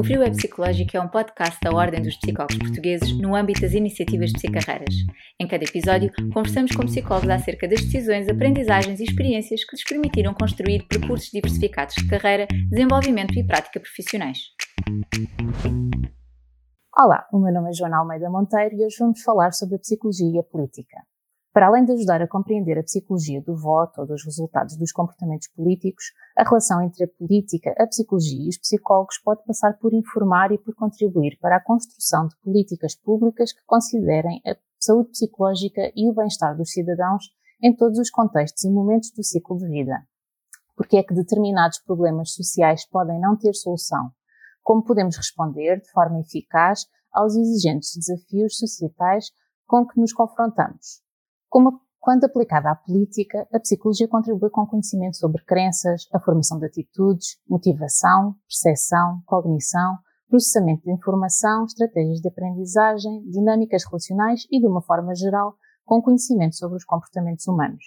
O Frio é Psicológico é um podcast da Ordem dos Psicólogos Portugueses no âmbito das iniciativas de psicarreiras. Em cada episódio, conversamos com psicólogos acerca das decisões, aprendizagens e experiências que lhes permitiram construir percursos diversificados de carreira, desenvolvimento e prática profissionais. Olá, o meu nome é Joana Almeida Monteiro e hoje vamos falar sobre a psicologia política. Para além de ajudar a compreender a psicologia do voto ou dos resultados dos comportamentos políticos, a relação entre a política, a psicologia e os psicólogos pode passar por informar e por contribuir para a construção de políticas públicas que considerem a saúde psicológica e o bem-estar dos cidadãos em todos os contextos e momentos do ciclo de vida. Porque é que determinados problemas sociais podem não ter solução? Como podemos responder de forma eficaz aos exigentes desafios societais com que nos confrontamos? Como, quando aplicada à política, a psicologia contribui com conhecimento sobre crenças, a formação de atitudes, motivação, percepção, cognição, processamento de informação, estratégias de aprendizagem, dinâmicas relacionais e, de uma forma geral, com conhecimento sobre os comportamentos humanos.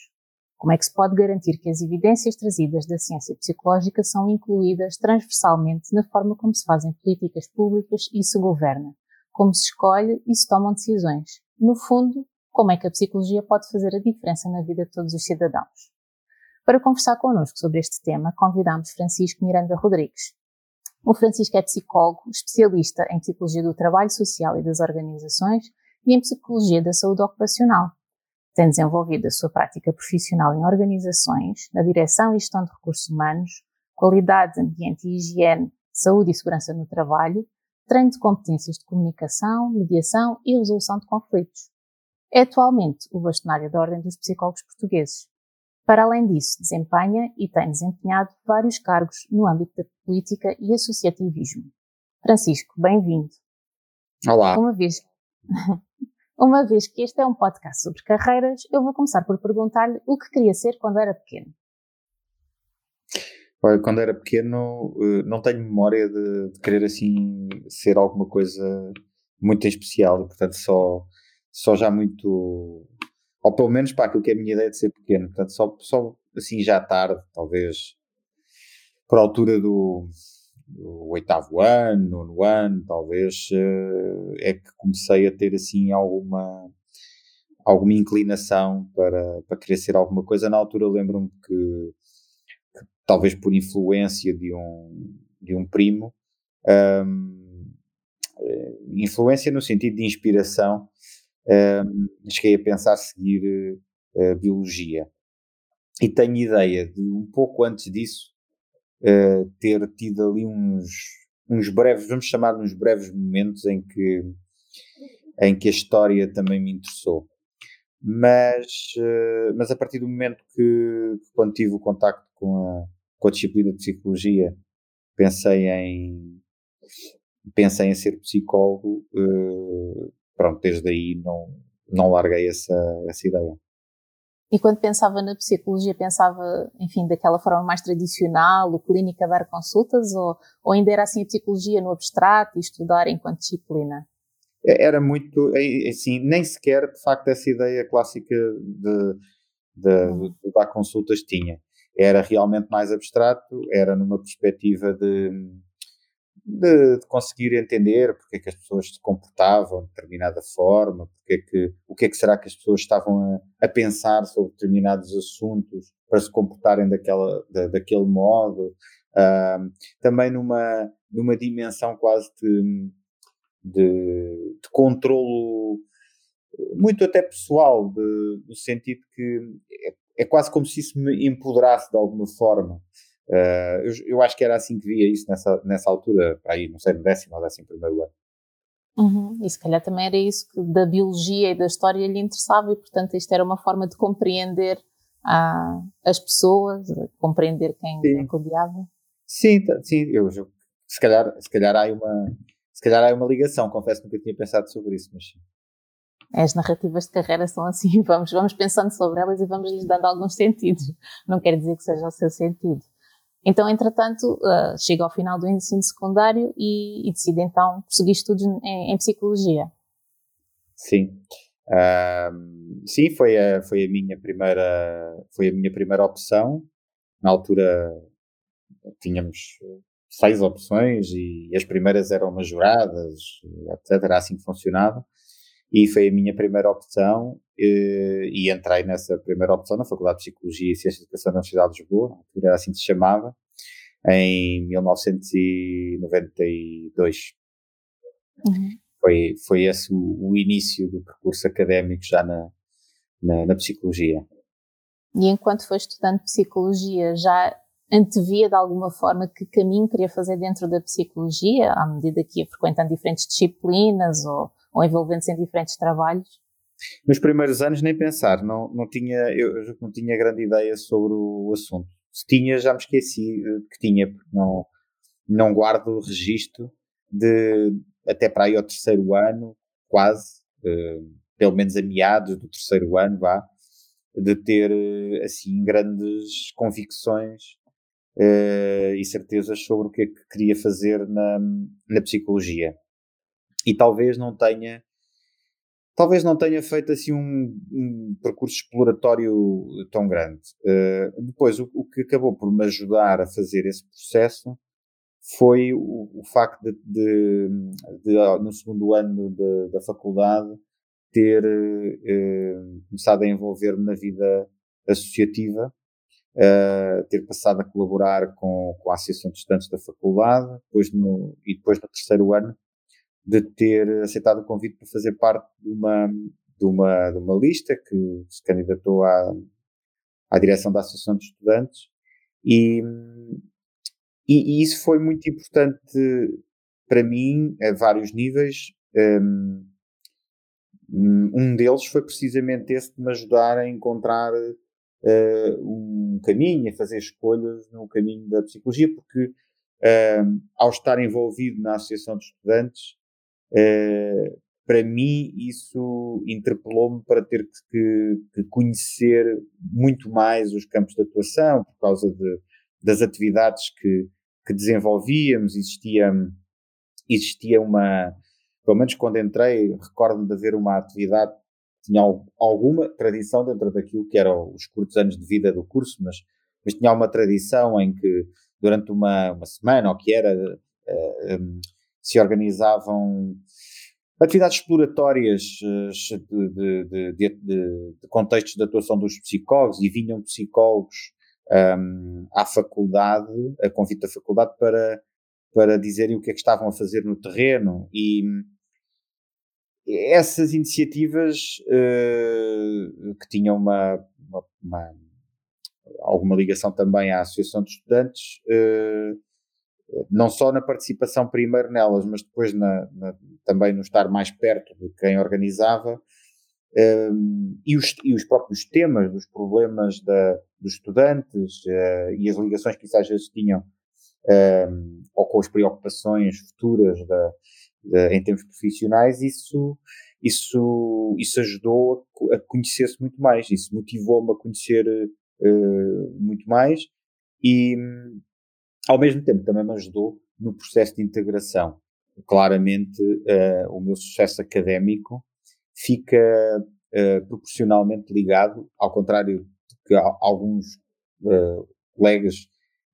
Como é que se pode garantir que as evidências trazidas da ciência psicológica são incluídas transversalmente na forma como se fazem políticas públicas e se governa, como se escolhe e se tomam decisões? No fundo, como é que a psicologia pode fazer a diferença na vida de todos os cidadãos. Para conversar connosco sobre este tema, convidamos Francisco Miranda Rodrigues. O Francisco é psicólogo, especialista em psicologia do trabalho social e das organizações e em psicologia da saúde ocupacional. Tem desenvolvido a sua prática profissional em organizações, na direção e gestão de recursos humanos, qualidade, ambiente e higiene, saúde e segurança no trabalho, treino de competências de comunicação, mediação e resolução de conflitos. É atualmente o bastonário da Ordem dos Psicólogos Portugueses. Para além disso, desempenha e tem desempenhado vários cargos no âmbito da política e associativismo. Francisco, bem-vindo. Olá. Uma vez, uma vez que este é um podcast sobre carreiras, eu vou começar por perguntar-lhe o que queria ser quando era pequeno. Olha, quando era pequeno, eh, não tenho memória de, de querer assim ser alguma coisa muito especial e, portanto, só só já muito. Ou pelo menos para aquilo que é a minha ideia de ser pequeno. Portanto, só, só assim já tarde, talvez por altura do, do oitavo ano, nono ano, talvez, uh, é que comecei a ter assim alguma alguma inclinação para, para querer ser alguma coisa. Na altura lembro-me que, que, talvez por influência de um, de um primo, um, eh, influência no sentido de inspiração, um, cheguei a pensar seguir uh, biologia. E tenho ideia de um pouco antes disso uh, ter tido ali uns, uns breves, vamos chamar uns breves momentos em que, em que a história também me interessou. Mas, uh, mas a partir do momento que, quando tive o contacto com a, com a disciplina de psicologia, pensei em pensei em ser psicólogo, uh, pronto, desde aí não, não larguei essa, essa ideia. E quando pensava na psicologia, pensava, enfim, daquela forma mais tradicional, o clínico a dar consultas, ou, ou ainda era assim a psicologia no abstrato e estudar enquanto disciplina? É, era muito, é, assim, nem sequer, de facto, essa ideia clássica de, de, hum. de dar consultas tinha. Era realmente mais abstrato, era numa perspectiva de de, de, conseguir entender porque é que as pessoas se comportavam de determinada forma, porque é que, o que é que será que as pessoas estavam a, a pensar sobre determinados assuntos para se comportarem daquela, da, daquele modo. Uh, também numa, numa dimensão quase de, de, de controlo muito até pessoal, de, no sentido que é, é quase como se isso me empoderasse de alguma forma. Uh, eu, eu, acho que era assim que via isso nessa, nessa altura, para aí, não sei, no décimo ou décimo primeiro ano. Uhum. E se calhar também era isso que da biologia e da história lhe interessava e, portanto, isto era uma forma de compreender ah, as pessoas, de compreender quem, quem rodeava. Sim, sim, eu, eu, se calhar, se calhar há uma, se calhar há uma ligação, confesso que nunca tinha pensado sobre isso, mas sim. As narrativas de carreira são assim, vamos, vamos pensando sobre elas e vamos lhes dando alguns sentidos. Não quer dizer que seja o seu sentido. Então, entretanto, uh, chega ao final do ensino secundário e, e decide então prosseguir estudos em, em psicologia. Sim. Uh, sim, foi a, foi a minha primeira foi a minha primeira opção. Na altura tínhamos seis opções e as primeiras eram majoradas, etc. Era assim que funcionava. E foi a minha primeira opção e, e entrei nessa primeira opção na Faculdade de Psicologia e Ciências de Educação da Universidade de Lisboa, era assim que se chamava, em 1992. Uhum. Foi, foi esse o, o, início do percurso académico já na, na, na psicologia. E enquanto foi estudante de psicologia, já antevia de alguma forma que caminho queria fazer dentro da psicologia, à medida que ia frequentando diferentes disciplinas ou, ou envolvendo-se em diferentes trabalhos? Nos primeiros anos nem pensar, não, não tinha, eu não tinha grande ideia sobre o assunto. Se tinha, já me esqueci que tinha, porque não, não guardo registro de até para aí ao terceiro ano, quase, uh, pelo menos a meados do terceiro ano, vá, de ter assim grandes convicções e certezas sobre o que é que queria fazer na, na psicologia. E talvez não tenha talvez não tenha feito assim um, um percurso exploratório tão grande. Uh, depois, o, o, que acabou por me ajudar a fazer esse processo foi o, o facto de, de, de, no segundo ano de, da faculdade, ter uh, começado a envolver-me na vida associativa uh, ter passado a colaborar com, com a Associação de Estudantes da Faculdade, depois no, e depois no terceiro ano, de ter aceitado o convite para fazer parte de uma, de uma, de uma lista que se candidatou à, à direção da Associação de Estudantes e, e, e isso foi muito importante para mim a vários níveis. Um, um deles foi precisamente esse de me ajudar a encontrar uh, um caminho, a fazer escolhas no caminho da psicologia, porque uh, ao estar envolvido na Associação de Estudantes, uh, para mim isso interpelou-me para ter que, que, conhecer muito mais os campos de atuação, por causa de, das atividades que, que desenvolvíamos, existia, existia uma, pelo menos quando entrei, recordo-me de haver uma atividade tinha alguma tradição dentro daquilo que eram os curtos anos de vida do curso, mas, mas tinha uma tradição em que durante uma, uma semana, ou que era, uh, um, se organizavam atividades exploratórias uh, de, de, de, de, contextos de atuação dos psicólogos e vinham psicólogos um, à faculdade, a convite da faculdade, para, para dizerem o que é que estavam a fazer no terreno. E essas iniciativas uh, que tinham uma, uma, uma, alguma ligação também à Associação de Estudantes, uh, não só na participação primeiro nelas, mas depois na, na, também no estar mais perto de quem organizava, um, e, os, e, os, próprios temas dos problemas da, dos estudantes uh, e as ligações que isso às vezes tinham um, ou com as preocupações futuras da, em termos profissionais, isso, isso, isso ajudou a, a conhecer-se muito mais, isso motivou-me a conhecer uh, muito mais. E, ao mesmo tempo, também me ajudou no processo de integração. Claramente, uh, o meu sucesso académico fica uh, proporcionalmente ligado, ao contrário de que alguns colegas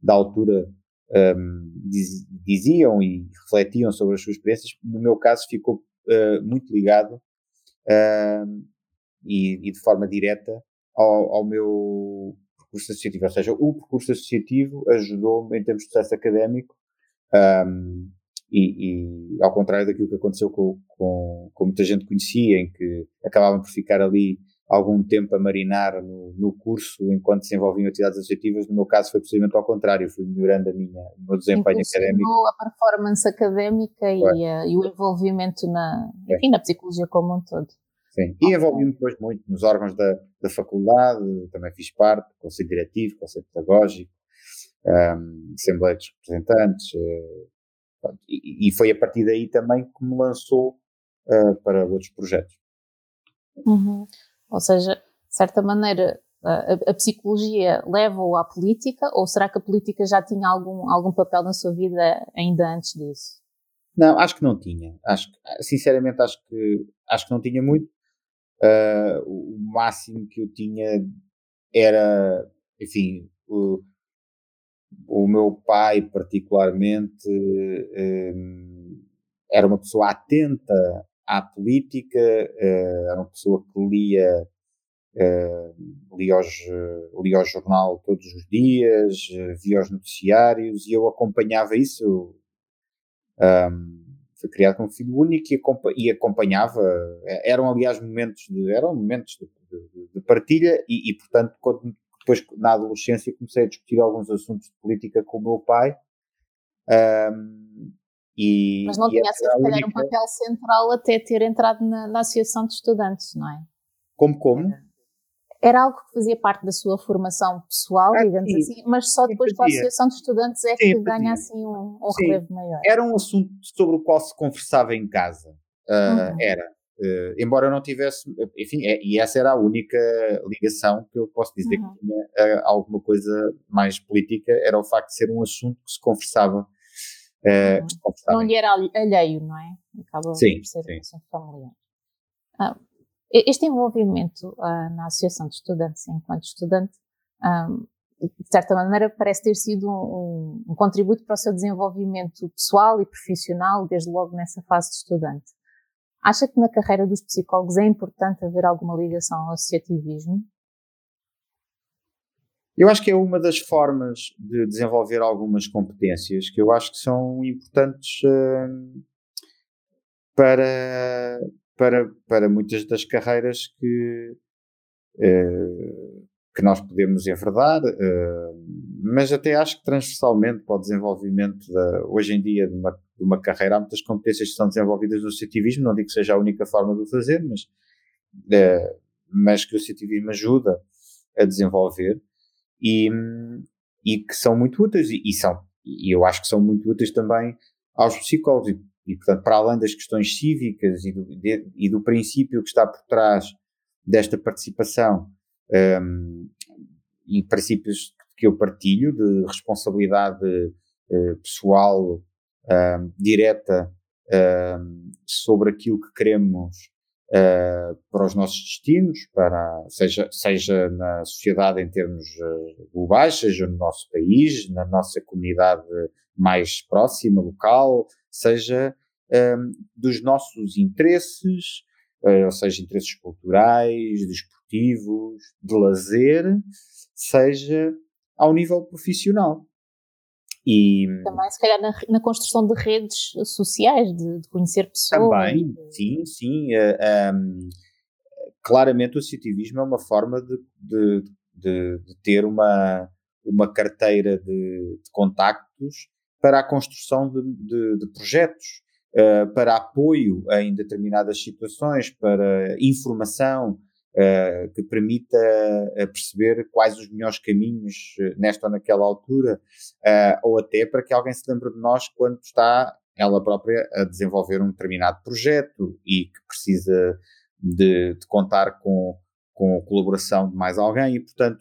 da altura um, diz, diziam e refletiam sobre as suas experiências, no meu caso ficou uh, muito ligado uh, e, e, de forma direta ao, ao, meu percurso associativo. Ou seja, o percurso associativo ajudou-me em termos de sucesso académico um, e, e, ao contrário daquilo que aconteceu com, com, com muita gente conhecia, em que acabavam por ficar ali algum tempo a marinar no, no curso enquanto se envolviam em atividades associativas. No meu caso foi precisamente ao contrário, fui melhorando a minha, o meu desempenho académico. a performance académica e, a, e, o envolvimento na, enfim, na psicologia como um todo. Sim, e envolvi-me depois muito nos órgãos da, da faculdade, também fiz parte, conselho diretivo, conselho pedagógico, um, assembleia de representantes, uh, e, e, foi a partir daí também que me lançou uh, para outros projetos. Uhum. Ou seja, de certa maneira, a, a psicologia leva-o à política ou será que a política já tinha algum, algum papel na sua vida ainda antes disso? Não, acho que não tinha. Acho, sinceramente, acho que, acho que não tinha muito. Uh, o máximo que eu tinha era, enfim, o, o meu pai, particularmente, um, era uma pessoa atenta à política, uh, era uma pessoa que lia, uh, lia, os, lia o jornal todos os dias, via os noticiários e eu acompanhava isso. Um, foi criado como filho único e, acompanhava, eram aliás momentos de, eram momentos de, de, de partilha e, e, portanto, quando depois na adolescência comecei a discutir alguns assuntos de política com o meu pai. Um, e, Mas não tinha sido, se calhar, um papel central até ter entrado na, na, Associação de Estudantes, não é? Como, como? Era algo que fazia parte da sua formação pessoal, ah, digamos sim. assim, mas só depois da Associação de Estudantes é que ganha assim um, um relevo maior. Era um assunto sobre o qual se conversava em casa. Uh, uhum. Era. Uh, embora eu não tivesse, enfim, é, e essa era a única ligação que eu posso dizer uhum. que tinha uh, alguma coisa mais política, era o facto de ser um assunto que se conversava. Uh, uhum. se conversava não lhe era alheio, não é? Acaba sim, por ser sim. um assunto familiar. Ah, este envolvimento ah, na Associação de Estudantes, enquanto estudante, um, de certa maneira parece ter sido um, um, contributo para o seu desenvolvimento pessoal e profissional, desde logo nessa fase de estudante. Acha que na carreira dos psicólogos é importante haver alguma ligação ao associativismo? Eu acho que é uma das formas de desenvolver algumas competências que eu acho que são importantes uh, para, para, para muitas das carreiras que, uh, que nós podemos enverdar, uh, mas até acho que transversalmente para o desenvolvimento da, hoje em dia de uma de uma carreira, há muitas competências que são desenvolvidas no associativismo, não digo que seja a única forma de o fazer, mas, é, mas que o associativismo ajuda a desenvolver e, e que são muito úteis e, e, são, e eu acho que são muito úteis também aos psicólogos e, portanto, para além das questões cívicas e do, de, e do princípio que está por trás desta participação um, e princípios que eu partilho de responsabilidade uh, pessoal uh, direta uh, sobre aquilo que queremos uh, para os nossos destinos, para, seja, seja na sociedade em termos globais, seja no nosso país, na nossa comunidade mais próxima, local, seja dos nossos interesses, ou seja, interesses culturais, desportivos, de lazer, seja ao nível profissional. E, também, se calhar, na, na construção de redes sociais, de, de conhecer pessoas. Também, de... sim, sim. Uh, eh, um, claramente o associativismo é uma forma de, de, de, de ter uma, uma carteira de, de, contactos para a construção de, de projetos, uh, para apoio em determinadas situações, para informação, uh, que permita uh, perceber quais os melhores caminhos uh, nesta ou naquela altura, ou até para que alguém se lembre de nós quando está ela própria a desenvolver um determinado projeto e que precisa de, de contar com, com a colaboração de mais alguém. E, portanto,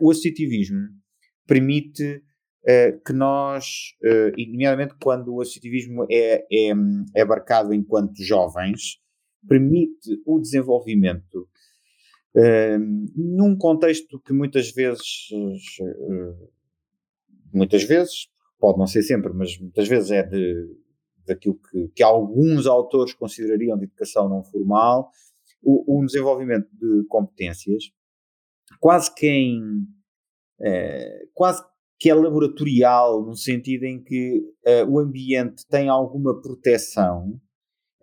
o associativismo permite que nós, e nomeadamente quando o associativismo é, é, é abarcado enquanto jovens, permite o desenvolvimento uh, num contexto que muitas vezes, uh, muitas vezes, pode não ser sempre, mas muitas vezes é de, daquilo que, que alguns autores considerariam de educação não formal, o, um desenvolvimento de competências. Quase que em uh, quase que é laboratorial no sentido em que uh, o ambiente tem alguma proteção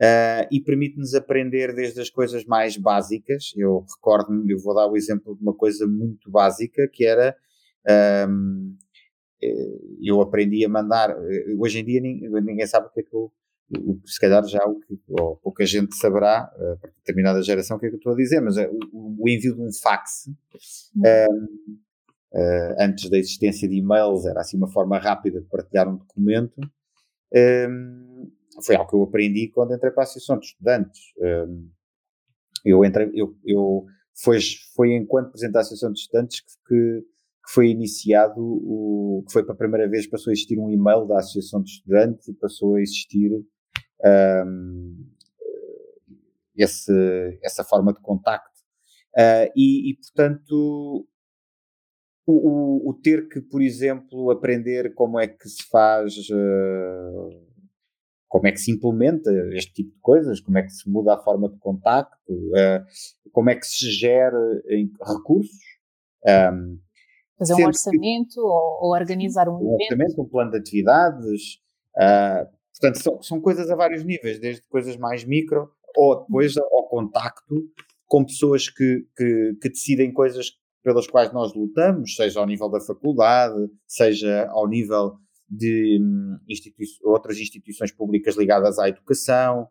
Uh, e permite-nos aprender desde as coisas mais básicas. Eu recordo-me, eu vou dar o exemplo de uma coisa muito básica que era. Um, eh, eu aprendi a mandar. Hoje em dia ninguém sabe o que é que eu. Se calhar já o que ou pouca gente saberá, para determinada geração, o que é que eu estou a dizer, mas uh, o, o, envio de um fax um, antes da existência de e-mails era assim uma forma rápida de partilhar um documento. Um, foi algo que eu aprendi quando entrei para a Associação de Estudantes. Um, eu entrei, eu, eu foi, foi enquanto presidente da Associação de Estudantes que, que, que, foi iniciado o, que foi para a primeira vez passou a existir um e-mail da Associação de Estudantes e passou a existir um, esse, essa forma de contacto. Uh, e, e, portanto, o, o, o, ter que, por exemplo, aprender como é que se faz, uh, como é que se implementa este tipo de coisas, como é que se muda a forma de contacto, uh, como é que se gera recursos. Um, Fazer um orçamento que, ou, ou, organizar um, um orçamento, um plano de atividades. Uh, portanto, são, são coisas a vários níveis, desde coisas mais micro ou depois ao contacto com pessoas que, que, que decidem coisas pelas quais nós lutamos, seja ao nível da faculdade, seja ao nível de um, institui outras instituições públicas ligadas à educação,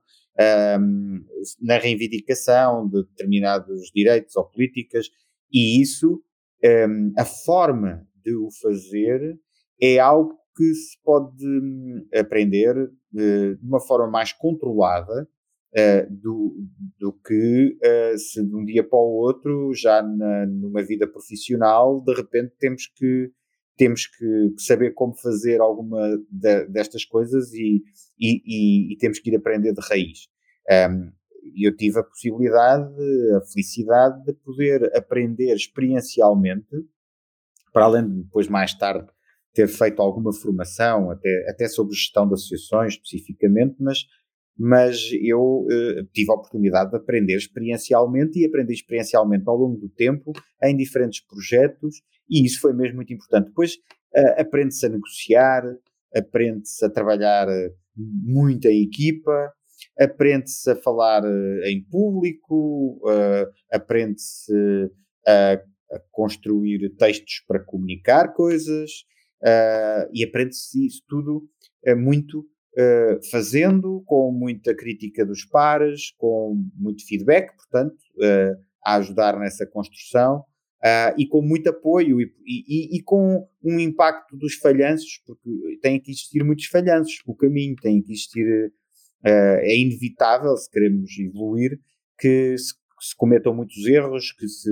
um, na reivindicação de determinados direitos ou políticas, e isso, um, a forma de o fazer é algo que se pode hum, aprender de, de uma forma mais controlada uh, do, do que uh, se de um dia para o outro, já na, numa vida profissional, de repente temos que temos que, saber como fazer alguma de, destas coisas e, e, e, e, temos que ir aprender de raiz. Um, eu tive a possibilidade, a felicidade de poder aprender experiencialmente, para além de depois mais tarde ter feito alguma formação, até, até sobre gestão de associações especificamente, mas mas eu uh, tive a oportunidade de aprender experiencialmente e aprender experiencialmente ao longo do tempo em diferentes projetos e isso foi mesmo muito importante. Depois uh, aprende-se a negociar, aprende-se a trabalhar uh, muito em equipa, aprende-se a falar em público, aprende-se a, a, construir textos para comunicar coisas e aprende-se isso tudo muito uh, fazendo, com muita crítica dos pares, com muito feedback, portanto, uh, a ajudar nessa construção. Uh, e com muito apoio e, e, e, com um impacto dos falhanços, porque tem que existir muitos falhanços o caminho, tem que existir, uh, é inevitável, se queremos evoluir, que se, se cometam muitos erros, que se,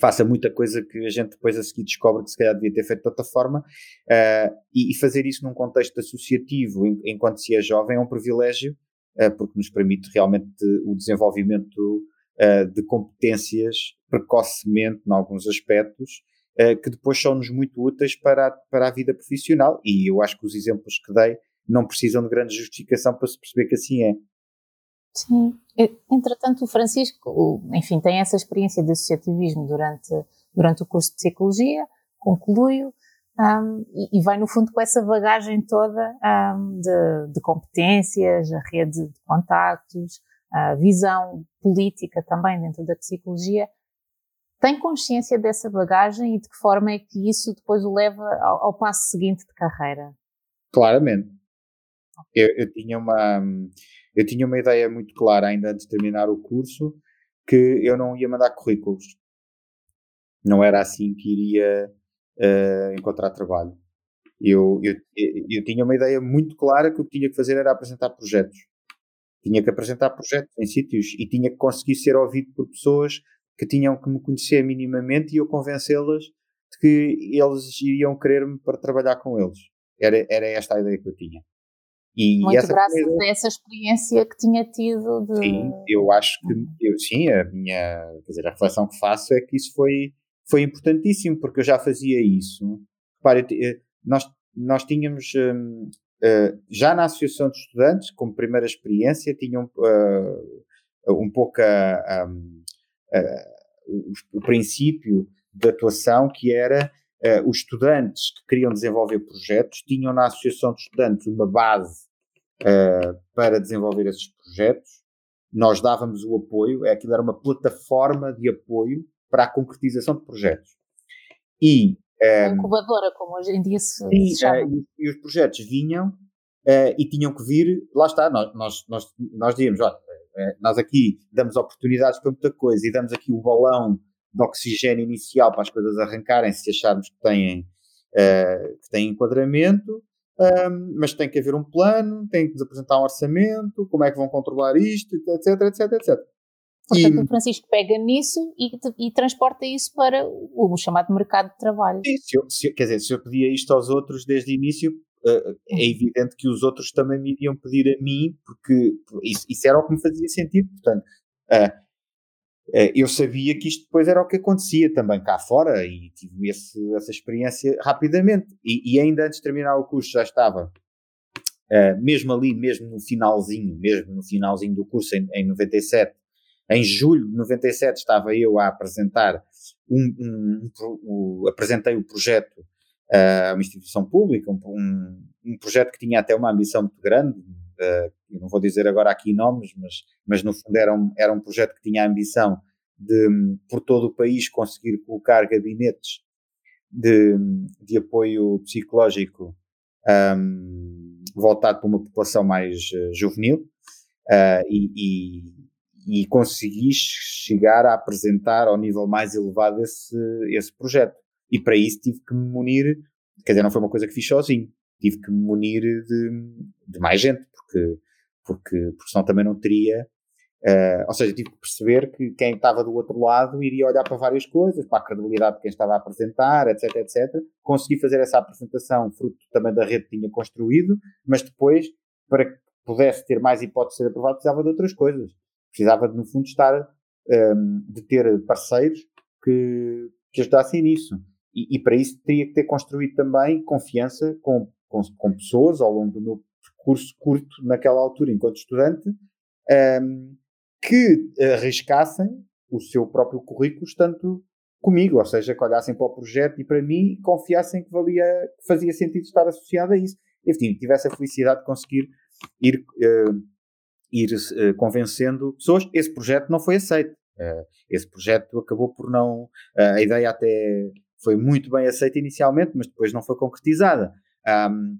faça muita coisa que a gente depois a seguir descobre que se calhar devia ter feito de outra forma uh, e, e, fazer isso num contexto associativo enquanto se é jovem é um privilégio uh, porque nos permite realmente o desenvolvimento uh, de competências precocemente em alguns aspectos que depois são-nos muito úteis para a, para a vida profissional e eu acho que os exemplos que dei não precisam de grande justificação para se perceber que assim é. Sim. Entretanto, o Francisco, enfim, tem essa experiência de associativismo durante, durante o curso de Psicologia, conclui-o, um, e, e, vai, no fundo, com essa bagagem toda um, de, de, competências, a rede de contactos, a visão política também dentro da psicologia. Tem consciência dessa bagagem e de que forma é que isso depois o leva ao, ao passo seguinte de carreira? Claramente. Eu, eu tinha uma eu tinha uma ideia muito clara ainda antes de terminar o curso que eu não ia mandar currículos. Não era assim que iria uh, encontrar trabalho. Eu, eu, eu tinha uma ideia muito clara que o que tinha que fazer era apresentar projetos. Tinha que apresentar projetos em sítios e tinha que conseguir ser ouvido por pessoas que tinham que me conhecer minimamente e eu convencê-las de que eles iriam querer-me para trabalhar com eles. Era, era esta a ideia que eu tinha. E Muito graças coisa, a essa experiência que tinha tido de... Sim, eu acho que, uhum. eu, sim, a minha, quer dizer, a reflexão que faço é que isso foi, foi importantíssimo, porque eu já fazia isso. Repare, eh, nós, nós tínhamos, um, uh, já na Associação de Estudantes, como primeira experiência, tinham uh, um pouco a, um, o, o princípio de atuação que era os estudantes que queriam desenvolver projetos tinham na Associação de Estudantes uma base uh, para desenvolver esses projetos. Nós dávamos o apoio, é aquilo era uma plataforma de apoio para a concretização de projetos. E, um, eh, incubadora, como hoje em dia se, e, se chama. Uh, e, os projetos vinham uh, e tinham que vir, lá está, nós, nós, nós, nós dizíamos, olha, nós aqui damos oportunidades para muita coisa e damos aqui o balão de oxigênio inicial para as coisas arrancarem se acharmos que têm, uh, que têm enquadramento um, mas tem que haver um plano, tem que apresentar um orçamento, como é que vão controlar isto, etc, etc, etc. Portanto, e, o Francisco pega nisso e, e, transporta isso para o chamado mercado de trabalho. Se eu, se, quer dizer, se eu pedia isto aos outros desde o início, uh, é evidente que os outros também me iriam pedir a mim, porque isso, isso, era o que me fazia sentido. Portanto, uh, eu sabia que isto depois era o que acontecia também cá fora e tive esse, essa experiência rapidamente. E, e, ainda antes de terminar o curso já estava, uh, mesmo ali, mesmo no finalzinho, mesmo no finalzinho do curso, em, em 97, em julho de 97 estava eu a apresentar um, um, um, um apresentei o projeto a uma instituição pública, um, um, projeto que tinha até uma ambição muito grande, uh, eu não vou dizer agora aqui nomes, mas, mas no fundo era um, era um projeto que tinha a ambição de, por todo o país, conseguir colocar gabinetes de, de apoio psicológico um, voltado para uma população mais uh, juvenil uh, e, e, e consegui chegar a apresentar ao nível mais elevado esse, esse projeto. E para isso tive que me munir, quer dizer, não foi uma coisa que fiz sozinho, tive que me munir de, de mais gente, porque, porque, porque senão também não teria. Uh, ou seja, tive que perceber que quem estava do outro lado iria olhar para várias coisas, para a credibilidade de quem estava a apresentar, etc, etc. Consegui fazer essa apresentação fruto também da rede que tinha construído, mas depois, para que pudesse ter mais hipótese de ser aprovado, precisava de outras coisas. Precisava, de, no fundo, estar, um, ehm, de ter parceiros que, que ajudassem nisso. E, e, para isso teria que ter construído também confiança com, com, com, pessoas ao longo do meu percurso curto naquela altura, enquanto estudante, um, que arriscassem o seu próprio currículo estando comigo, ou seja, que olhassem para o projeto e para mim confiassem que valia, que fazia sentido estar associado a isso. Enfim, tivesse a felicidade de conseguir ir, uh, ir uh, convencendo pessoas. Esse projeto não foi aceito. Uh, esse projeto acabou por não. a ideia até foi muito bem aceita inicialmente, mas depois não foi concretizada. Um,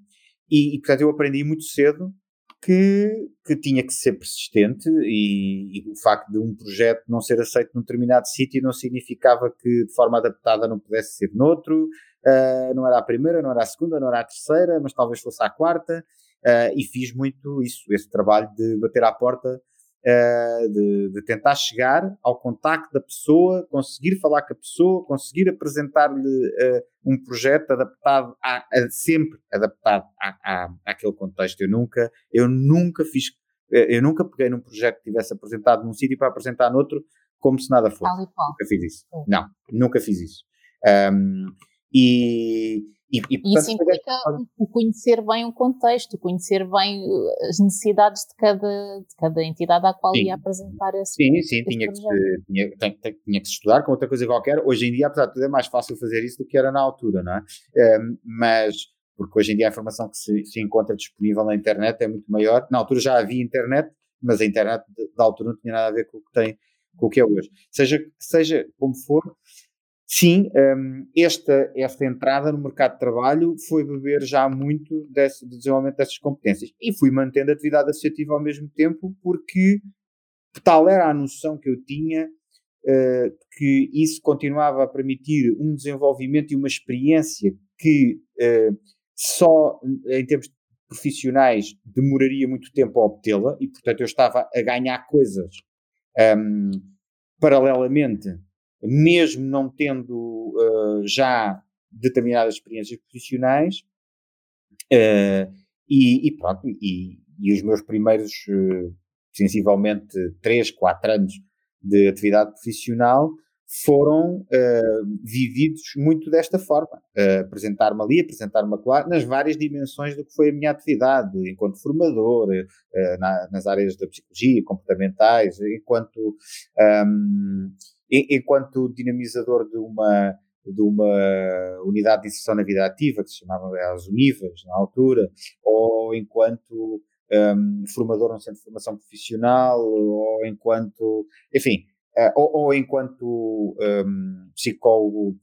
e, e, portanto, eu aprendi muito cedo que, que tinha que ser persistente e, e, o facto de um projeto não ser aceito num determinado sítio não significava que de forma adaptada não pudesse ser noutro, uh, não era a primeira, não era a segunda, não era a terceira, mas talvez fosse a quarta, uh, e fiz muito isso, esse trabalho de bater à porta uh, de, de, tentar chegar ao contacto da pessoa, conseguir falar com a pessoa, conseguir apresentar-lhe uh, um projeto adaptado a, a sempre adaptado a, a, àquele contexto. Eu nunca, eu nunca fiz, eh, eu nunca peguei num projeto que tivesse apresentado num sítio para apresentar noutro como se nada fosse. Nunca fiz isso. Não, nunca fiz isso. Um, e, e, e portanto, Isso implica o conhecer bem o contexto, conhecer bem uh, as necessidades de cada, de cada entidade à qual sim. ia apresentar esse Sim, sim, esse tinha, que se, tinha, tinha, tinha, que estudar com outra coisa qualquer. Hoje em dia, apesar de tudo, é mais fácil fazer isso do que era na altura, não é? é mas, porque hoje em dia a informação que se, se, encontra disponível na internet é muito maior. Na altura já havia internet, mas a internet da altura não tinha nada a ver com o que tem, com o que é hoje. Seja, seja como for, Sim, um, esta, esta entrada no mercado de trabalho foi beber já muito desse, do desenvolvimento dessas competências. E fui mantendo a atividade associativa ao mesmo tempo porque tal era a noção que eu tinha uh, que isso continuava a permitir um desenvolvimento e uma experiência que uh, só em termos profissionais demoraria muito tempo a obtê-la e portanto eu estava a ganhar coisas um, paralelamente mesmo não tendo uh, já determinadas experiências profissionais, uh, e, e, pronto, e, e, os meus primeiros, uh, sensivelmente 3, 4 anos de atividade profissional foram vividos muito desta forma. Apresentar-me ali, apresentar-me lá, nas várias dimensões do que foi a minha atividade, enquanto formador, na, nas áreas da psicologia, comportamentais, enquanto um, enquanto dinamizador de uma, de uma unidade de inserção na vida ativa, que se chamava as Univas na altura, ou enquanto um, formador no centro de formação profissional, ou enquanto, enfim, uh, ou, ou, enquanto um, psicólogo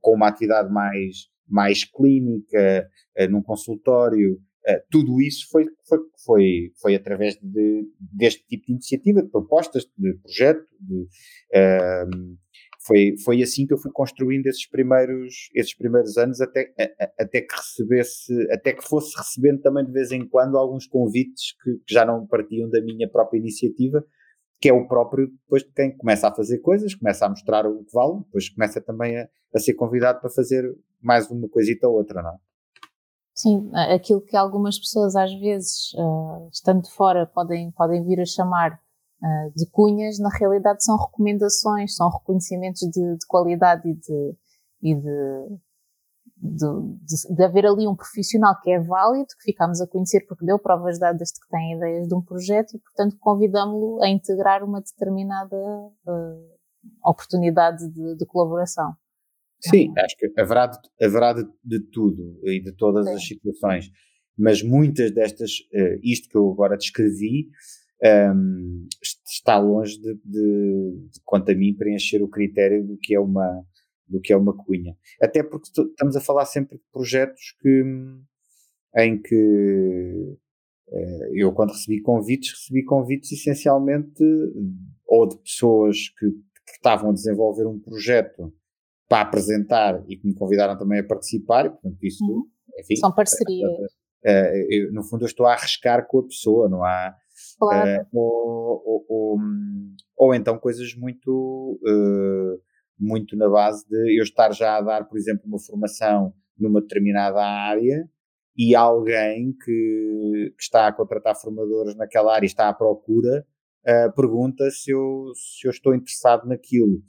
com uma atividade mais, mais clínica, uh, num consultório, Uh, tudo isso foi, foi, foi, foi através de, deste tipo de iniciativa, de propostas, de projeto, de, uh, foi, foi assim que eu fui construindo esses primeiros, esses primeiros anos até, a, até que recebesse, até que fosse recebendo também de vez em quando alguns convites que, que, já não partiam da minha própria iniciativa, que é o próprio depois de quem começa a fazer coisas, começa a mostrar o que vale, depois começa também a, a ser convidado para fazer mais uma coisita ou outra, não é? Sim, aquilo que algumas pessoas às vezes, uh, estando fora, podem, podem vir a chamar uh, de cunhas, na realidade são recomendações, são reconhecimentos de, de qualidade e de, e de, de, de, haver ali um profissional que é válido, que ficamos a conhecer porque deu provas dadas de que tem ideias de um projeto e, portanto, convidamos-lo a integrar uma determinada uh, oportunidade de, de, colaboração. Sim, acho que haverá de, haverá de, de tudo e de todas Sim. as situações, mas muitas destas, uh, isto que eu agora descrevi, um, ehm, está longe de, de, de, quanto a mim, preencher o critério do que é uma do que é uma cunha. Até porque estamos a falar sempre de projetos que, em que eh, eu, quando recebi convites, recebi convites essencialmente ou de pessoas que, que estavam a desenvolver um projeto para apresentar e que me convidaram também a participar, e, portanto, isso, uhum. enfim, São parcerias. Uh, eu, no fundo, eu estou a arriscar com a pessoa, não há. Claro. Uh, ou, ou, ou, ou, então coisas muito. Uh, muito na base de eu estar já a dar, por exemplo, uma formação numa determinada área e alguém que, que está a contratar formadores naquela área e está à procura uh, pergunta se eu, se eu estou interessado naquilo.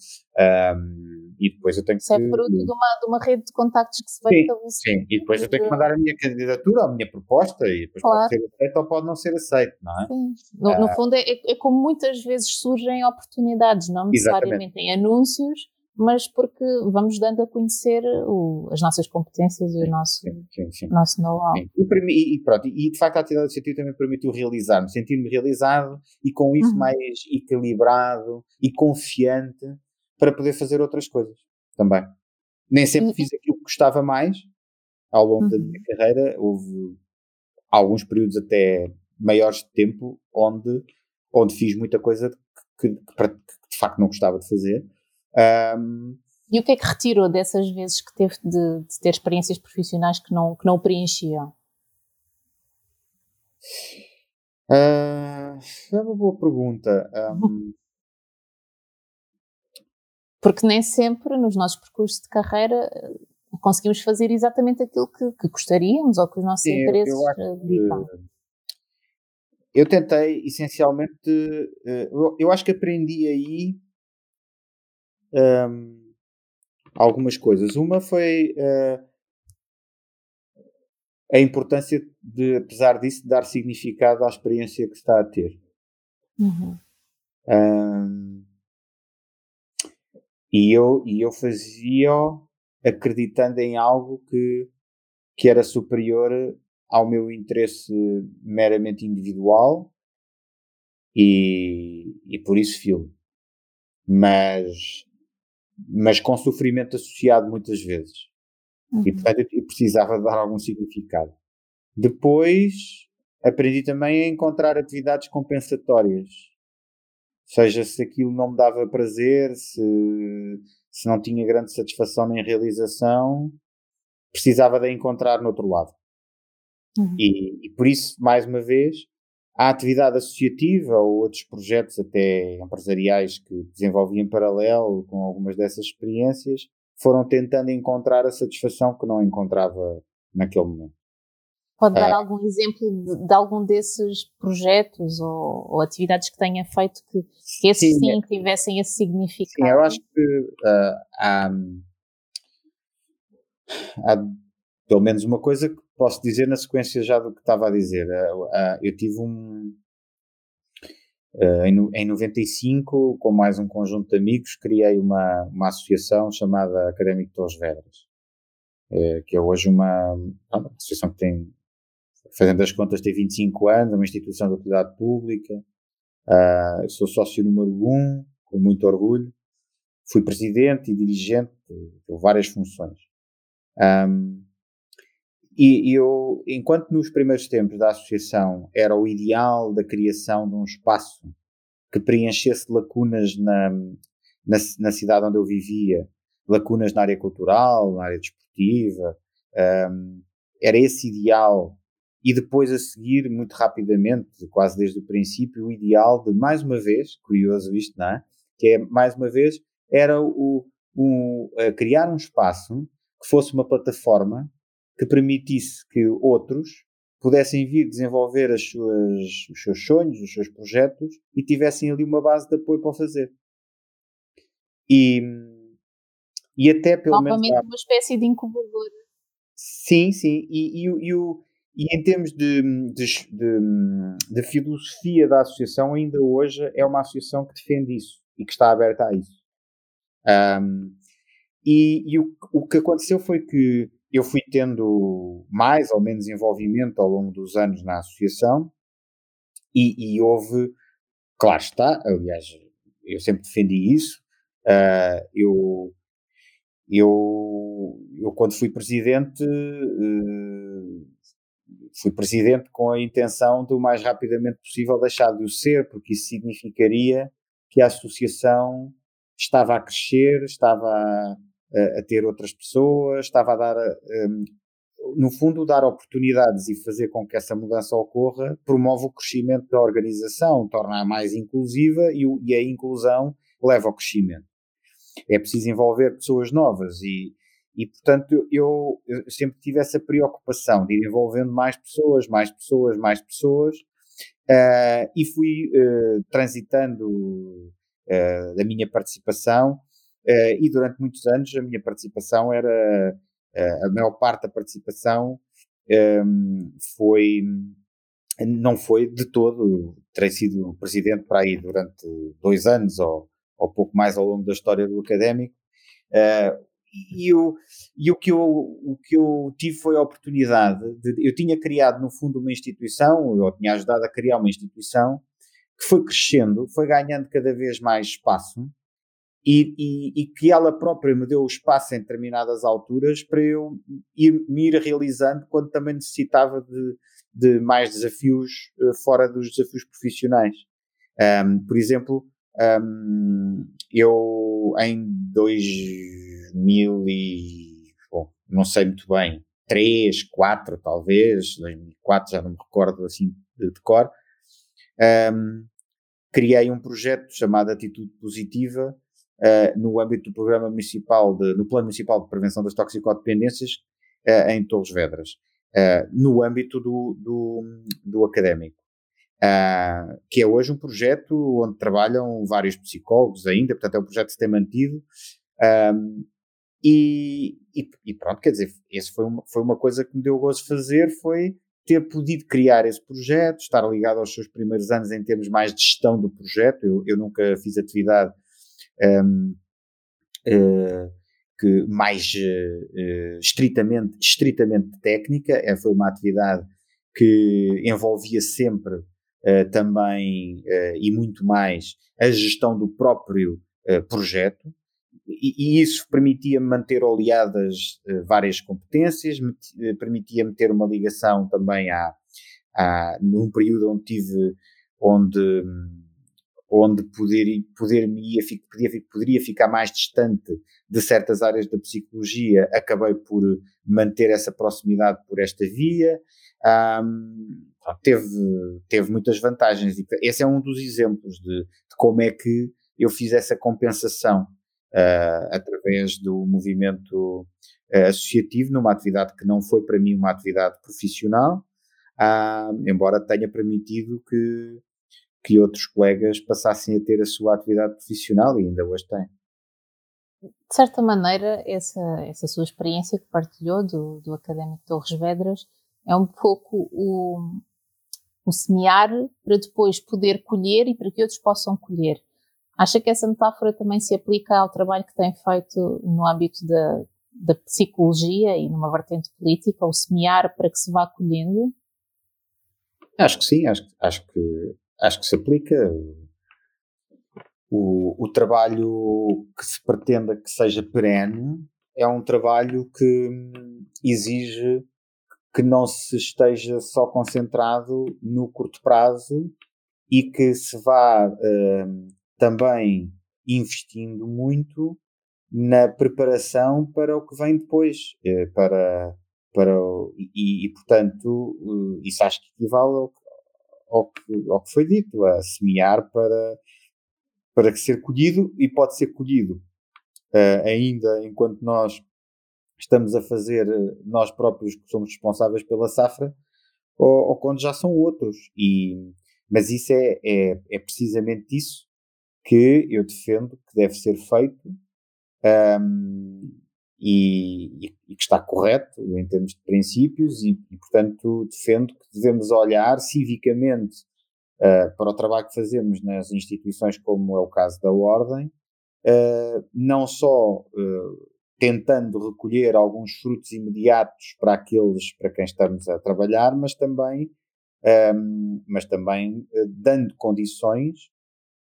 Um, e depois eu tenho Isso é que. Isso é fruto de uma, de uma rede de contactos que se vai estabelecer. Sim, e depois eu tenho que mandar a minha candidatura, a minha proposta, e depois claro. pode ser aceito ou pode não ser aceito, não é? Sim. No, uh, no ah. fundo, é, é, como muitas vezes surgem oportunidades, não necessariamente exatamente. em anúncios mas porque vamos dando a conhecer o, as nossas competências e o nosso, sim, sim, nosso know-how. E, e, pronto, e de facto a atividade associativa também permitiu realizar-me, sentir-me realizado e com isso uhum. mais equilibrado e confiante para poder fazer outras coisas também. Nem sempre fiz aquilo que gostava mais ao longo uhum. da minha carreira, houve alguns períodos até maiores de tempo onde, onde fiz muita coisa que, que, que de facto não gostava de fazer um, e o que é que retirou dessas vezes que teve de, de, ter experiências profissionais que não, que não preenchiam? Uh, é uma boa pergunta. Um... Porque nem sempre nos nossos percursos de carreira conseguimos fazer exatamente aquilo que, que gostaríamos ou que os nossos Sim, interesses ditam. Eu tentei essencialmente, eh, eu acho que aprendi aí um, algumas coisas. Uma foi uh, a importância de, apesar disso, dar significado à experiência que está a ter. Uhum. Um, e eu, e eu fazia acreditando em algo que, que era superior ao meu interesse meramente individual e, e por isso filme. Mas mas com sofrimento associado muitas vezes. Uhum. E portanto eu precisava dar algum significado. Depois aprendi também a encontrar atividades compensatórias. Seja se aquilo não me dava prazer, se, se não tinha grande satisfação nem realização, precisava de encontrar no outro lado. Uhum. E, e por isso, mais uma vez, a atividade associativa ou outros projetos até empresariais que desenvolvi em paralelo com algumas dessas experiências foram tentando encontrar a satisfação que não encontrava naquele momento. Pode dar ah, algum exemplo de, de, algum desses projetos ou, ou, atividades que tenha feito que, que esses sim, sim é. tivessem esse significado? Sim, eu acho que uh, há, há pelo menos uma coisa que posso dizer na sequência já do que estava a dizer. Uh, uh, eu tive um. Em, em 95, com mais um conjunto de amigos, criei uma, uma associação chamada Académico Torres Vedras, que é hoje uma, uma associação que tem, fazendo as contas, tem 25 anos, é uma instituição de utilidade pública. Uh, sou sócio número um, com muito orgulho. Fui presidente e dirigente por várias funções. Um, e eu, enquanto nos primeiros tempos da associação era o ideal da criação de um espaço que preenchesse lacunas na, na, na cidade onde eu vivia, lacunas na área cultural, na área desportiva, um, era esse ideal. E depois a seguir, muito rapidamente, quase desde o princípio, o ideal de, mais uma vez, curioso isto, não é? Que é, mais uma vez, era o, o criar um espaço que fosse uma plataforma que permitisse que outros pudessem vir desenvolver as suas, os seus sonhos, os seus projetos e tivessem ali uma base de apoio para o fazer. E, e até pelo Novamente menos. uma espécie de incubador. Sim, sim. E, e, e, o, e em termos de, de, de, de, filosofia da associação, ainda hoje é uma associação que defende isso e que está aberta a isso. Um, e, e o, o que aconteceu foi que eu fui tendo mais ou menos envolvimento ao longo dos anos na associação e, e houve, claro está, aliás, eu sempre defendi isso. Uh, eu, eu, eu, quando fui presidente, uh, fui presidente com a intenção de o mais rapidamente possível deixar de o ser, porque isso significaria que a associação estava a crescer, estava a, a ter outras pessoas, estava a dar, um, no fundo, dar oportunidades e fazer com que essa mudança ocorra, promove o crescimento da organização, torna-a mais inclusiva e, e a inclusão leva ao crescimento. É preciso envolver pessoas novas e, e portanto, eu, eu, sempre tive essa preocupação de ir envolvendo mais pessoas, mais pessoas, mais pessoas, uh, e fui uh, transitando uh, da minha participação e durante muitos anos a minha participação era, a maior parte da participação um, ehm, foi, não foi de todo, terei sido presidente para aí durante dois anos ou, ou pouco mais ao longo da história do académico. Uh, e, eu, e o, que eu, o que eu tive foi a oportunidade de. Eu tinha criado, no fundo, uma instituição, ou tinha ajudado a criar uma instituição que foi crescendo, foi ganhando cada vez mais espaço e, e, e, que ela própria me deu o espaço em determinadas alturas para eu ir, me ir realizando quando também necessitava de, de mais desafios uh, fora dos desafios profissionais. Um, por exemplo, um, eu em 2000 e, bom, não sei muito bem, 3, 4 talvez, 2004 já não me recordo assim de, de cor, um, criei um projeto chamado Atitude Positiva, uh, no âmbito do programa municipal, de, no plano municipal de prevenção das toxicodependências uh, em Torres Vedras, uh, no âmbito do, do, do académico. que é hoje um projeto onde trabalham vários psicólogos ainda, portanto é um projeto que se tem mantido, um, e, e, e, pronto, quer dizer, esse foi uma, foi uma coisa que me deu gozo fazer, foi ter podido criar esse projeto, estar ligado aos seus primeiros anos em termos mais de gestão do projeto. Eu, eu nunca fiz atividade um, uh, que mais uh, estritamente, estritamente técnica, é, foi uma atividade que envolvia sempre uh, também e muito mais a gestão do próprio projeto, e, isso permitia-me manter oleadas várias competências, permitia-me ter uma ligação também à, num período onde tive, onde onde poder, poder me ia, podia, poderia ficar mais distante de certas áreas da psicologia, acabei por manter essa proximidade por esta via. Um, teve, teve muitas vantagens. Esse é um dos exemplos de, de como é que eu fiz essa compensação através do movimento uh, associativo, numa atividade que não foi para mim uma atividade profissional, uh, embora tenha permitido que que outros colegas passassem a ter a sua atividade profissional e ainda hoje têm. De certa maneira, essa, essa sua experiência que partilhou do, do Académico Torres Vedras é um pouco o, o semear para depois poder colher e para que outros possam colher. Acha que essa metáfora também se aplica ao trabalho que tem feito no âmbito da, da psicologia e numa vertente política, o semear para que se vá colhendo? Acho que sim, acho, acho que acho que se aplica. O, o trabalho que se pretenda que seja perene é um trabalho que exige que não se esteja só concentrado no curto prazo e que se vá uh, também investindo muito na preparação para o que vem depois, uh, para, para e, e, portanto uh, isso acho que equivale ao, ao que, ao que foi dito, a semear para, para ser colhido e pode ser colhido uh, ainda enquanto nós estamos a fazer, nós próprios que somos responsáveis pela safra, ou, ou quando já são outros. E, mas isso é, é, é, precisamente isso que eu defendo que deve ser feito um, e, e, que está correto em termos de princípios e, e portanto, defendo que devemos olhar civicamente uh, para o trabalho que fazemos nas instituições, como é o caso da Ordem, uh, não só uh, tentando recolher alguns frutos imediatos para aqueles para quem estamos a trabalhar, mas também, um, mas também dando condições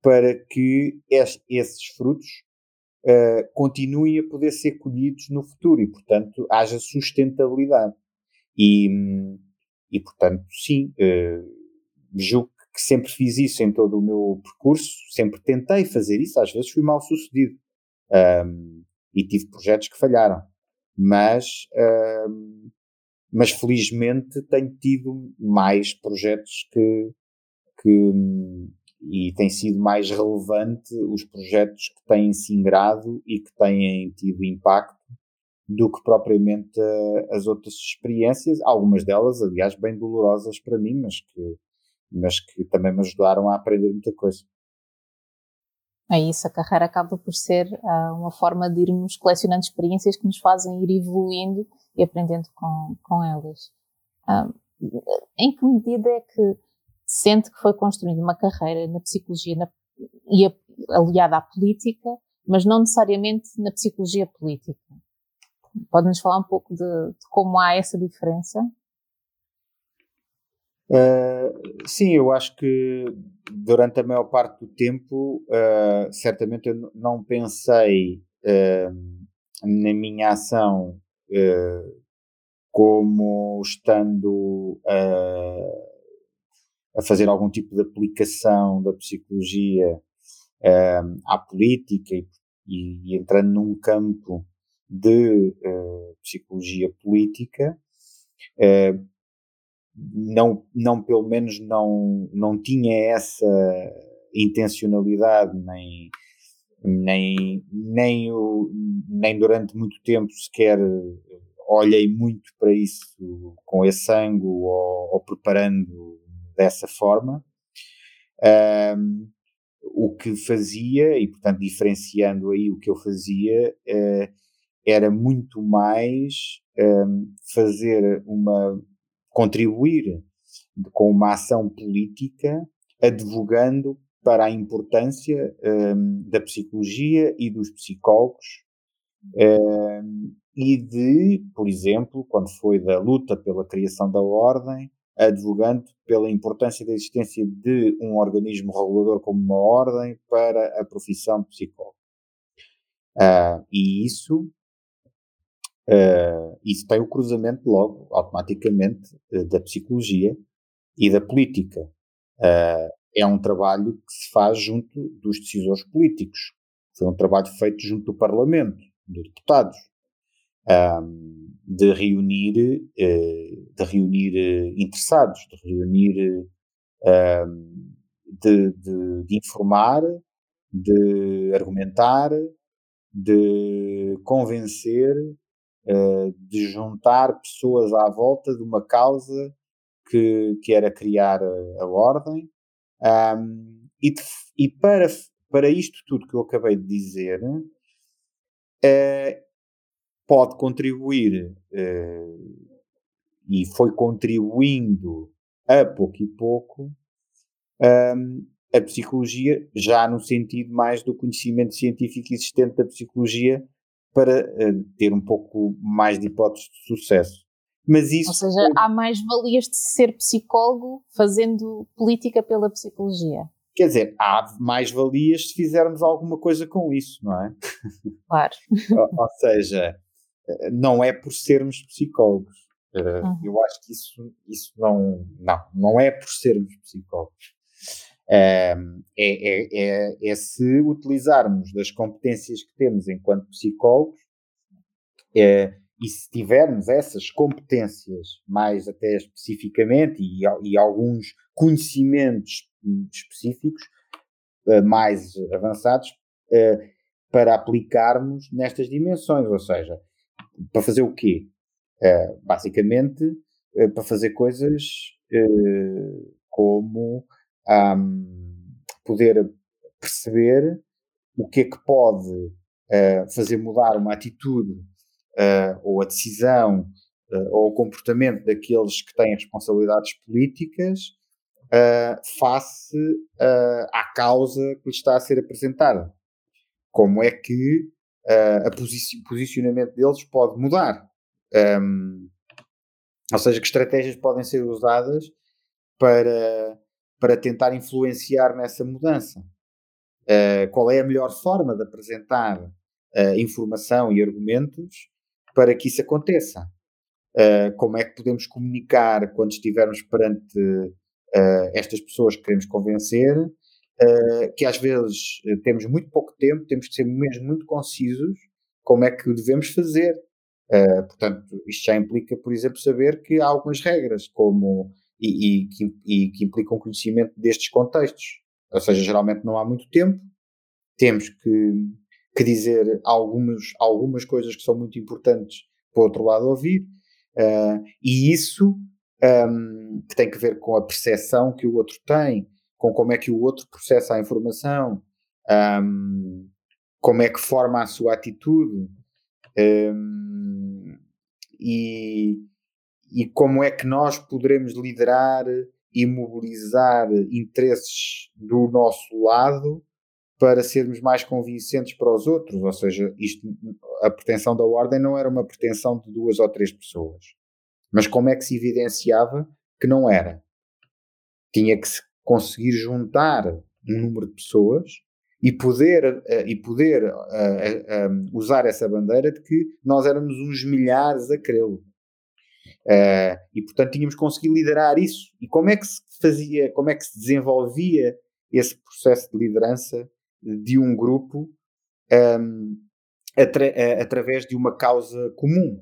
para que es, esses frutos uh, continuem a poder ser colhidos no futuro e, portanto, haja sustentabilidade. E, e portanto, sim, uh, julgo que sempre fiz isso em todo o meu percurso, sempre tentei fazer isso, às vezes fui mal sucedido um, e tive projetos que falharam, mas, um, mas felizmente tenho tido mais projetos que, que, e tem sido mais relevante os projetos que têm se ingrado e que têm tido impacto do que propriamente uh, as outras experiências, algumas delas, aliás, bem dolorosas para mim, mas que, mas que também me ajudaram a aprender muita coisa. É isso, a carreira acaba por ser uh, uma forma de irmos colecionando experiências que nos fazem ir evoluindo e aprendendo com, com elas. Uh, em que medida é que sente que foi construindo uma carreira na psicologia na, e a, aliada à política, mas não necessariamente na psicologia política. Pode-nos falar um pouco de, de, como há essa diferença? Uh, sim, eu acho que durante a maior parte do tempo, uh, certamente eu não pensei uh, na minha ação como estando a fazer algum tipo de aplicação da psicologia uh, à política e, e, e, entrando num campo de uh, psicologia política, uh, não, não, pelo menos não, não tinha essa intencionalidade, nem, nem, nem, o, nem durante muito tempo sequer olhei muito para isso com esse ângulo ou, ou preparando dessa forma. Um, o que fazia, e portanto diferenciando aí o que eu fazia, uh, era muito mais um, fazer uma. contribuir com uma ação política, advogando para a importância um, da psicologia e dos psicólogos um, e de, por exemplo, quando foi da luta pela criação da ordem, advogando pela importância da existência de um organismo regulador como uma ordem para a profissão de psicólogo. Uh, e isso, uh, isso tem o cruzamento logo, automaticamente, uh, da psicologia e da política. é um trabalho que se faz junto dos decisores políticos. Foi um trabalho feito junto do Parlamento, dos deputados um, de reunir, uh, de reunir uh, interessados, de reunir, uh, de, de, de, informar, de argumentar, de convencer, eh, de juntar pessoas à volta de uma causa que, que era criar a, a ordem. Um, e, de, e para, para isto tudo que eu acabei de dizer, pode contribuir uh, e foi contribuindo a pouco e pouco um, a psicologia, já no sentido mais do conhecimento científico existente da psicologia, para uh, ter um pouco mais de hipóteses de sucesso. Mas isso. Ou seja, há mais valias de ser psicólogo fazendo política pela psicologia. Quer dizer, há mais valias se fizermos alguma coisa com isso, não é? Claro. ou, ou seja, não é por sermos psicólogos. Uhum. Eu acho que isso, isso não, não, não é por sermos psicólogos. É, é, é, é, se utilizarmos das competências que temos enquanto psicólogos é, e se tivermos essas competências mais até especificamente e, e alguns conhecimentos específicos uh, mais avançados uh, para aplicarmos nestas dimensões, ou seja, para fazer o quê? Uh, basicamente, uh, para fazer coisas uh, como um, poder perceber o que é que pode fazer mudar uma atitude ou a decisão ou o comportamento daqueles que têm responsabilidades políticas face à causa que lhes está a ser apresentada. Como é que o posi posicionamento deles pode mudar? Um, ou seja, que estratégias podem ser usadas para, para tentar influenciar nessa mudança? Uh, qual é a melhor forma de apresentar uh, informação e argumentos para que isso aconteça? Uh, como é que podemos comunicar quando estivermos perante estas pessoas que queremos convencer? Que às vezes temos muito pouco tempo, temos que ser mesmo muito concisos. Como é que o devemos fazer? portanto, isto já implica, por exemplo, saber que há algumas regras, como e, e, que, e que implicam conhecimento destes contextos. Ou seja, geralmente não há muito tempo, temos que, que dizer algumas, algumas coisas que são muito importantes para o outro lado ouvir, uh, e isso um, que tem que ver com a percepção que o outro tem, com como é que o outro processa a informação, um, como é que forma a sua atitude, um, e, e como é que nós poderemos liderar e mobilizar interesses do nosso lado para sermos mais convincentes para os outros, ou seja, isto, a pretensão da ordem não era uma pretensão de duas ou três pessoas, mas como é que se evidenciava que não era? Tinha que se conseguir juntar um número de pessoas e poder, uh, e poder uh, uh, usar essa bandeira de que nós éramos uns milhares a querê-lo. Uh, e portanto tínhamos conseguido liderar isso. E como é que se fazia, como é que se desenvolvia esse processo de liderança de um grupo um, atra uh, através de uma causa comum?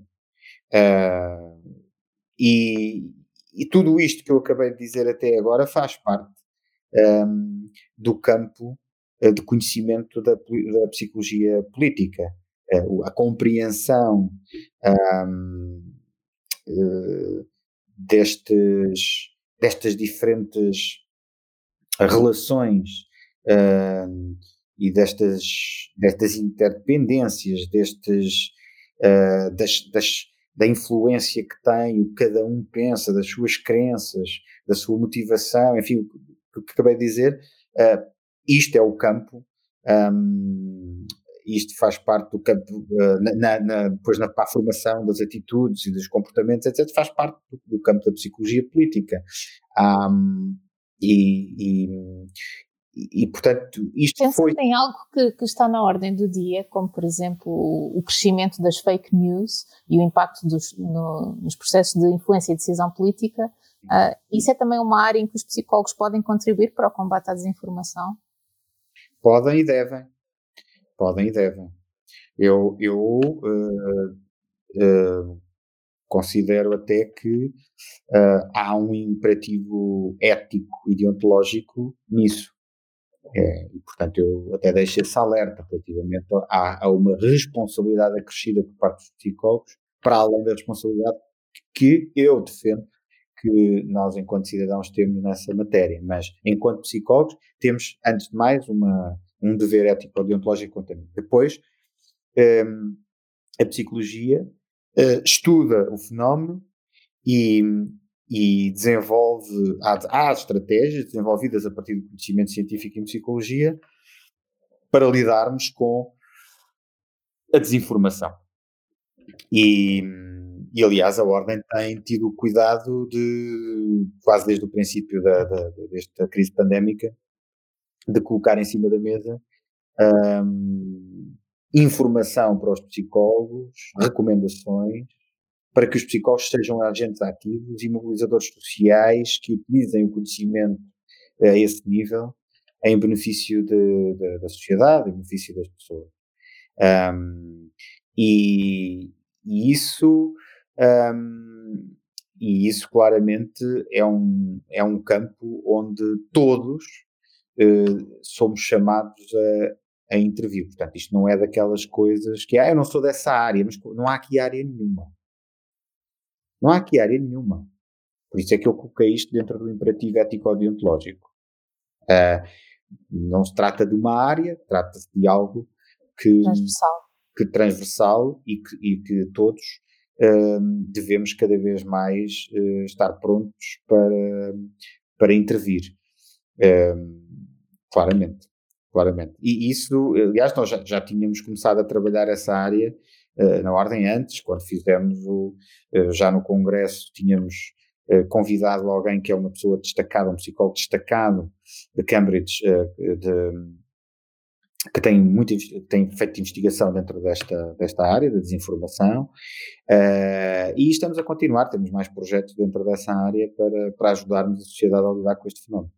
E, e, tudo isto que eu acabei de dizer até agora faz parte um, do campo de conhecimento da, da psicologia política. a compreensão um, uh, destes, destas diferentes relações uh, e destas, destas interdependências, destes, uh, das, das, da influência que tem, o que cada um pensa, das suas crenças, da sua motivação, enfim, que acabei de dizer, uh, isto é o campo um, isto faz parte do campo, uh, na, na, depois na, para a formação das atitudes e dos comportamentos, etc., faz parte do, do campo da psicologia política. Um, e, e, e, portanto, isto Pensa foi. em algo que, que, está na ordem do dia, como, por exemplo, o crescimento das fake news e o impacto dos, no, nos processos de influência e decisão política. Uh, isso é também uma área em que os psicólogos podem contribuir para o combate à desinformação? Podem e devem podem e devem. Eu, eu uh, uh, considero até que há um imperativo ético e deontológico nisso. É, e, portanto, eu até deixo esse alerta relativamente a, a, uma responsabilidade acrescida por parte dos psicólogos, para além da responsabilidade que eu defendo que nós, enquanto cidadãos, temos nessa matéria. Mas, enquanto psicólogos, temos, antes de mais, uma, um dever ético deontológico quanto a mim. Depois, um, a psicologia uh, estuda o fenómeno e, e desenvolve, há, há, estratégias desenvolvidas a partir do conhecimento científico em psicologia para lidarmos com a desinformação. E, e aliás, a Ordem tem tido cuidado de, quase desde o princípio da, da, desta crise pandémica, de colocar em cima da mesa um, informação para os psicólogos, recomendações, para que os psicólogos sejam agentes ativos e mobilizadores sociais que utilizem o conhecimento a esse nível em benefício de, de, da sociedade, em benefício das pessoas. Um, e, e, isso um, e isso claramente é um, é um campo onde todos uh, somos chamados a, a intervir. Portanto, isto não é daquelas coisas que, ah, eu não sou dessa área, mas não há aqui área nenhuma. Não há aqui área nenhuma. Por isso é que eu coloquei isto dentro do imperativo ético-deontológico. Uh, não se trata de uma área, trata-se de algo que transversal, que, transversal e, que, e que todos devemos cada vez mais uh, estar prontos para, para intervir. claramente, claramente. E isso, aliás, nós já, já tínhamos começado a trabalhar essa área uh, na ordem antes, quando fizemos o, uh, já no Congresso, tínhamos convidado alguém que é uma pessoa destacada, um psicólogo destacado de Cambridge, de, que tem, muito, tem feito investigação dentro desta, desta área da desinformação uh, e estamos a continuar, temos mais projetos dentro dessa área para, para ajudarmos a sociedade a lidar com este fenómeno.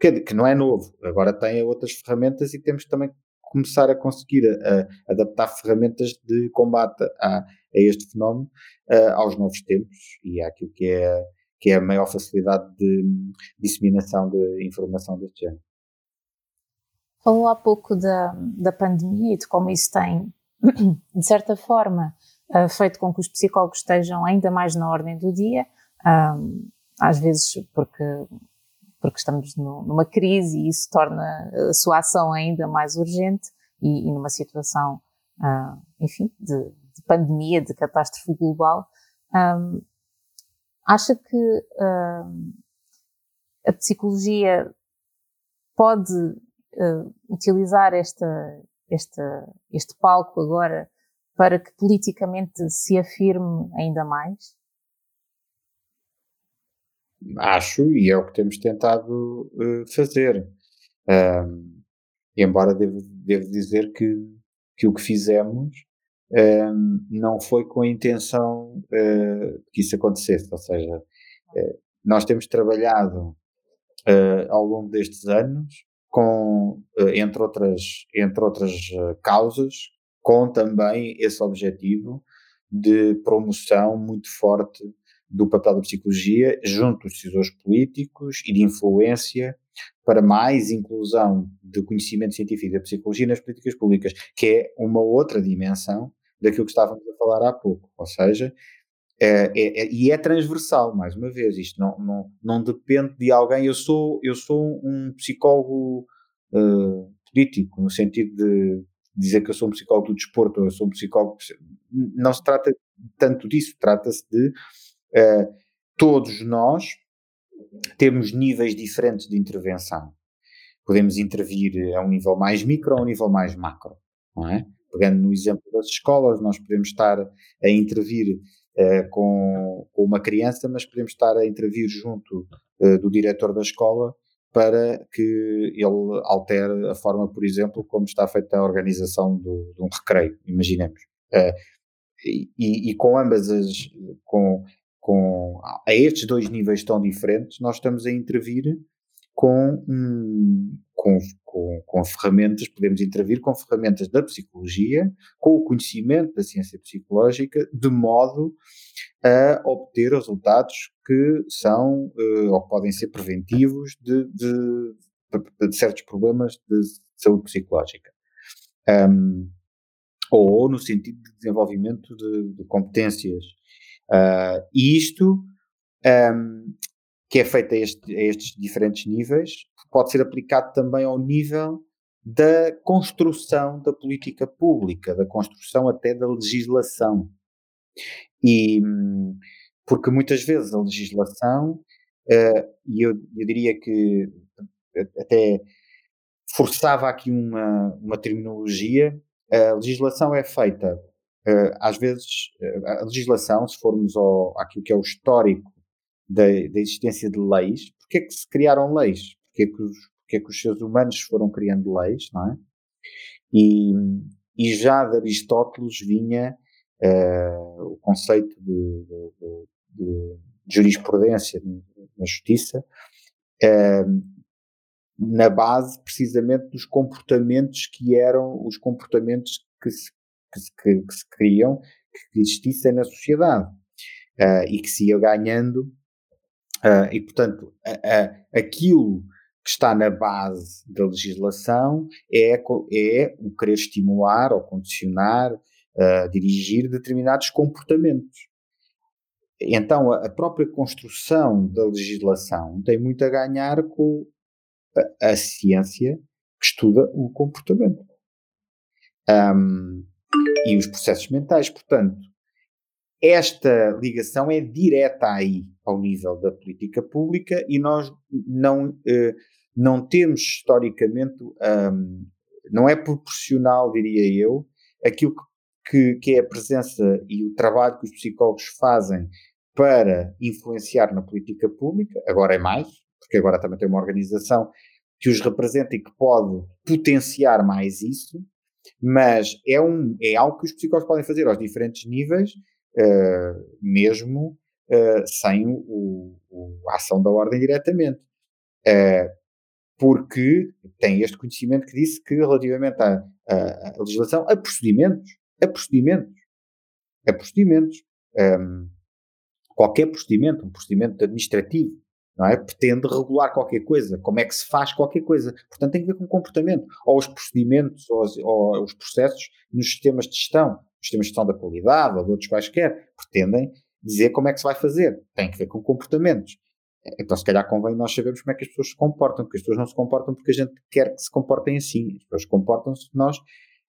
Que, que não é novo, agora tem outras ferramentas e temos também começar a conseguir a, a adaptar ferramentas de combate a, a este fenómeno uh, aos novos tempos e àquilo que é, que é a maior facilidade de disseminação de informação deste género. Falou há pouco da, da pandemia e de como isso tem, de certa forma, uh, feito com que os psicólogos estejam ainda mais na ordem do dia, às vezes porque, porque estamos numa crise e isso torna a sua ação ainda mais urgente e, e numa situação, uh, enfim, de, de, pandemia, de catástrofe global. Acha que a psicologia pode uh, utilizar esta, esta, este palco agora para que politicamente se afirme ainda mais? Acho, e é o que temos tentado uh, fazer. Um, embora devo, devo dizer que, que o que fizemos um, não foi com a intenção uh, que isso acontecesse, ou seja, uh, nós temos trabalhado uh, ao longo destes anos com, entre outras, entre outras causas, com também esse objetivo de promoção muito forte do papel da psicologia junto dos decisores políticos e de influência para mais inclusão de conhecimento científico da psicologia nas políticas públicas, que é uma outra dimensão daquilo que estávamos a falar há pouco. Ou seja, é, é, é, e é transversal, mais uma vez, isto não, não, não depende de alguém. Eu sou, eu sou um psicólogo uh, político, no sentido de dizer que eu sou um psicólogo do desporto, eu sou um psicólogo. Não se trata tanto disso, trata-se de uh, todos nós temos níveis diferentes de intervenção. Podemos intervir a um nível mais micro ou a um nível mais macro, não é? Pegando no exemplo das escolas, nós podemos estar a intervir uh, com, com, uma criança, mas podemos estar a intervir junto uh, do diretor da escola para que ele altere a forma, por exemplo, como está feita a organização do, de um recreio, imaginemos. Uh, e, e, com ambas as, com com a estes dois níveis tão diferentes, nós estamos a intervir com, com, com, com, ferramentas, podemos intervir com ferramentas da psicologia, com o conhecimento da ciência psicológica, de modo a obter resultados que são uh, ou podem ser preventivos de, de, de certos problemas de saúde psicológica. Um, ou no sentido de desenvolvimento de, de competências Uh, isto, um, que é feito a, este, a estes diferentes níveis, pode ser aplicado também ao nível da construção da política pública, da construção até da legislação. E porque muitas vezes a legislação, uh, e eu, eu diria que até forçava aqui uma, uma terminologia, a legislação é feita uh, às vezes, uh, a legislação, se formos ao, àquilo que é o histórico da, da existência de leis, porque é que se criaram leis? Porque é que os, porque é que os seres humanos foram criando leis, não é? E, e já de Aristóteles vinha uh, o conceito de, de, de, de jurisprudência na justiça, na base precisamente dos comportamentos que eram os comportamentos que se que se, que, que se criam, que existissem na sociedade uh, e que se ia ganhando. Uh, e, portanto, aquilo que está na base da legislação é, é o querer estimular ou condicionar, uh, dirigir determinados comportamentos. então a, a, própria construção da legislação tem muito a ganhar com a, a ciência que estuda o comportamento um, e os processos mentais. Portanto, esta ligação é direta aí ao nível da política pública e nós não, uh, não temos historicamente, não é proporcional, diria eu, aquilo que, que é a presença e o trabalho que os psicólogos fazem para influenciar na política pública, agora é mais, porque agora também tem uma organização que os representa e que pode potenciar mais isso, mas é, um, é algo que os psicólogos podem fazer aos diferentes níveis, uh, mesmo uh, sem o, o, a ação da ordem diretamente. Uh, porque tem este conhecimento que disse que relativamente à, à, à legislação, a procedimentos, a procedimentos, a procedimentos, um, ehm, qualquer procedimento, um procedimento administrativo, não é? Pretende regular qualquer coisa, como é que se faz qualquer coisa. Portanto, tem que ver com o comportamento, ou os procedimentos, ou os, ou os processos nos sistemas de gestão, sistemas de gestão da qualidade, ou de outros quaisquer, pretendem dizer como é que se vai fazer. Tem que ver com comportamentos. Então, se calhar convém nós sabermos como é que as pessoas se comportam, porque as pessoas não se comportam porque a gente quer que se comportem assim. As pessoas comportam-se nós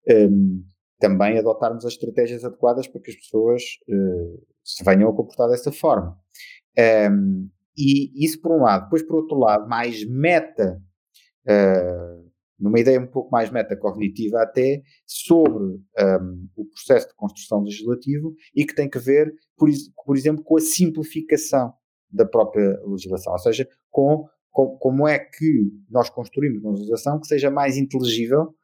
um, também adotarmos as estratégias adequadas para que as pessoas uh, se venham a comportar dessa forma. Um, e isso por um lado. Depois, por outro lado, mais meta, uh, numa ideia um pouco mais metacognitiva até, sobre um, o processo de construção legislativo e que tem que ver, por, por exemplo, com a simplificação da própria legislação, ou seja, com, com como é que nós construímos uma legislação que seja mais inteligível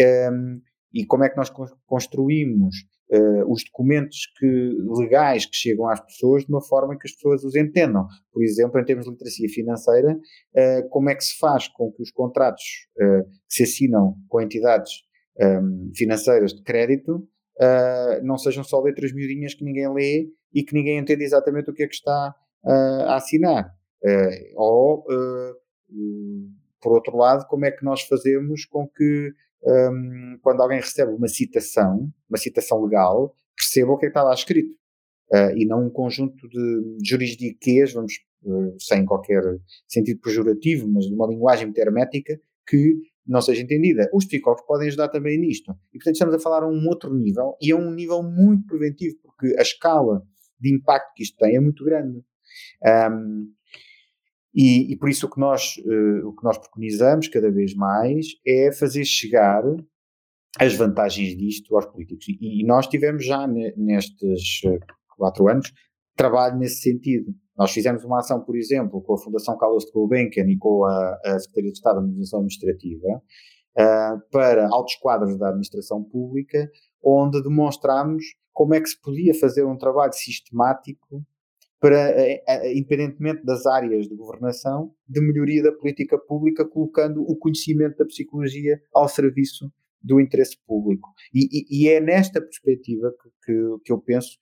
um, e como é que nós construímos uh, os documentos que, legais que chegam às pessoas de uma forma que as pessoas os entendam. Por exemplo, em termos de literacia financeira, uh, como é que se faz com que os contratos uh, que se assinam com entidades um, ehm, financeiras de crédito não sejam só letras miudinhas que ninguém lê e que ninguém entende exatamente o que é que está a assinar. ou, por outro lado, como é que nós fazemos com que um, quando alguém recebe uma citação, uma citação legal, perceba o que é que está lá escrito. Uh, e não um conjunto de jurisdiquês, vamos, uh, sem qualquer sentido pejorativo, mas de uma linguagem muito hermética, que não seja entendida. Os psicólogos podem ajudar também nisto. E, portanto, estamos a falar a um outro nível, e é um nível muito preventivo, porque a escala de impacto que isto tem é muito grande. Um, e, e, por isso o que, nós, uh, o que nós preconizamos cada vez mais é fazer chegar as vantagens disto aos políticos. E, e nós tivemos já ne, nestes uh, quatro anos trabalho nesse sentido. Nós fizemos uma ação, por exemplo, com a Fundação Carlos de Gulbenkian e com a, a Secretaria de Estado da Administração Administrativa uh, para altos quadros da administração pública, onde demonstramos como é que se podia fazer um trabalho sistemático para, eh, eh, independentemente das áreas de governação, de melhoria da política pública, colocando o conhecimento da psicologia ao serviço do interesse público. E, e, e é nesta perspectiva que, que, que, eu penso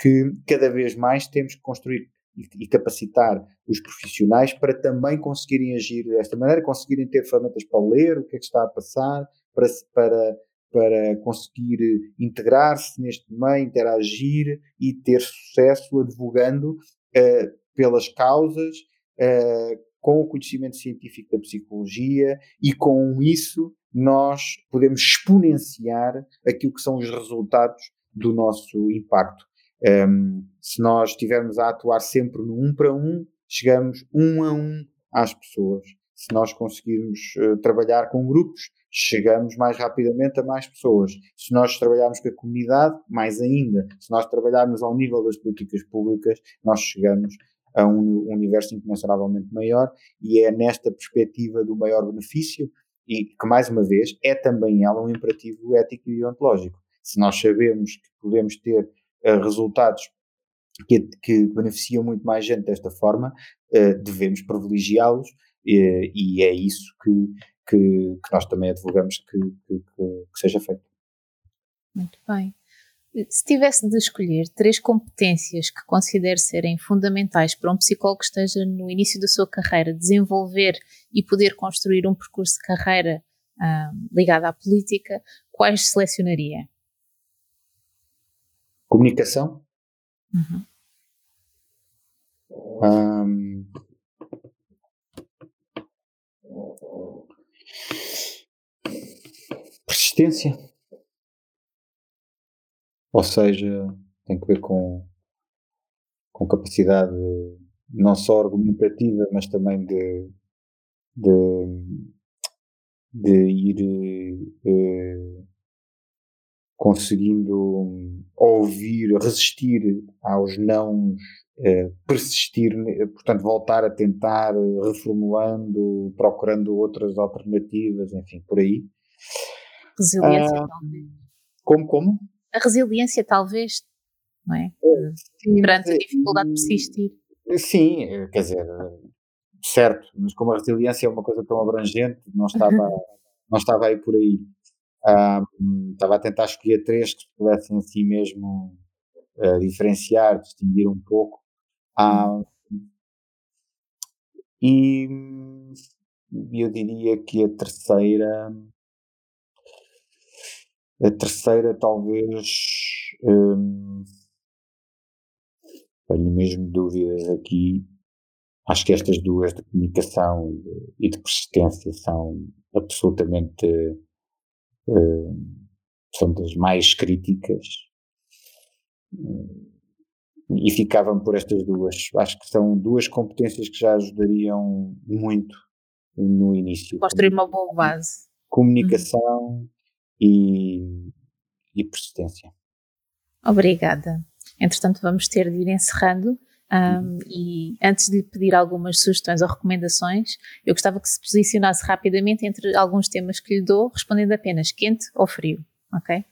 que cada vez mais temos que construir e, e capacitar os profissionais para também conseguirem agir desta maneira, conseguirem ter ferramentas para ler o que é que está a passar, para, para para conseguir integrar-se neste meio, interagir e ter sucesso advogando uh, pelas causas, uh, com o conhecimento científico da psicologia e com isso nós podemos exponenciar aquilo que são os resultados do nosso impacto. Um, ehm, se nós estivermos a atuar sempre no um para um, chegamos um a um às pessoas. Se nós conseguirmos uh, trabalhar com grupos, chegamos mais rapidamente a mais pessoas. Se nós trabalharmos com a comunidade, mais ainda. Se nós trabalharmos ao nível das políticas públicas, nós chegamos a um universo incomensuravelmente maior e é nesta perspectiva do maior benefício e que, mais uma vez, é também ela um imperativo ético e ontológico. Se nós sabemos que podemos ter uh, resultados que, que, beneficiam muito mais gente desta forma, uh, devemos privilegiá-los uh, e é isso que que, que nós também advogamos que, que, que seja feito. Muito bem. Se tivesse de escolher três competências que considere serem fundamentais para um psicólogo que esteja no início da sua carreira, desenvolver e poder construir um percurso de carreira ah, ligado à política, quais selecionaria? Comunicação, uhum. Um, persistência. Ou seja, tem que ver com, com capacidade não só argumentativa, mas também de, de, de ir eh, conseguindo ouvir, resistir aos não, eh, persistir, portanto, voltar a tentar, reformulando, procurando outras alternativas, enfim, por aí. Resiliência, ah, talvez. Como, como? A resiliência, talvez, não é? é sim, Perante a dificuldade de persistir. Sim, quer dizer, certo, mas como a resiliência é uma coisa tão abrangente, não estava, não estava aí por aí. Um, estava a tentar escolher três que pudessem assim mesmo uh, diferenciar, distinguir um pouco. Um, e eu diria que a terceira, a terceira talvez um, tenho mesmo dúvidas aqui. Acho que estas duas de comunicação e de persistência são absolutamente uh, são das mais críticas e ficavam por estas duas. Acho que são duas competências que já ajudariam muito no início. Construir uma boa base. Comunicação uhum. e, e persistência. Obrigada. Entretanto, vamos ter de ir encerrando. Um, uhum. e antes de lhe pedir algumas sugestões ou recomendações, eu gostava que se posicionasse rapidamente entre alguns temas que lhe dou, respondendo apenas quente ou frio, ok?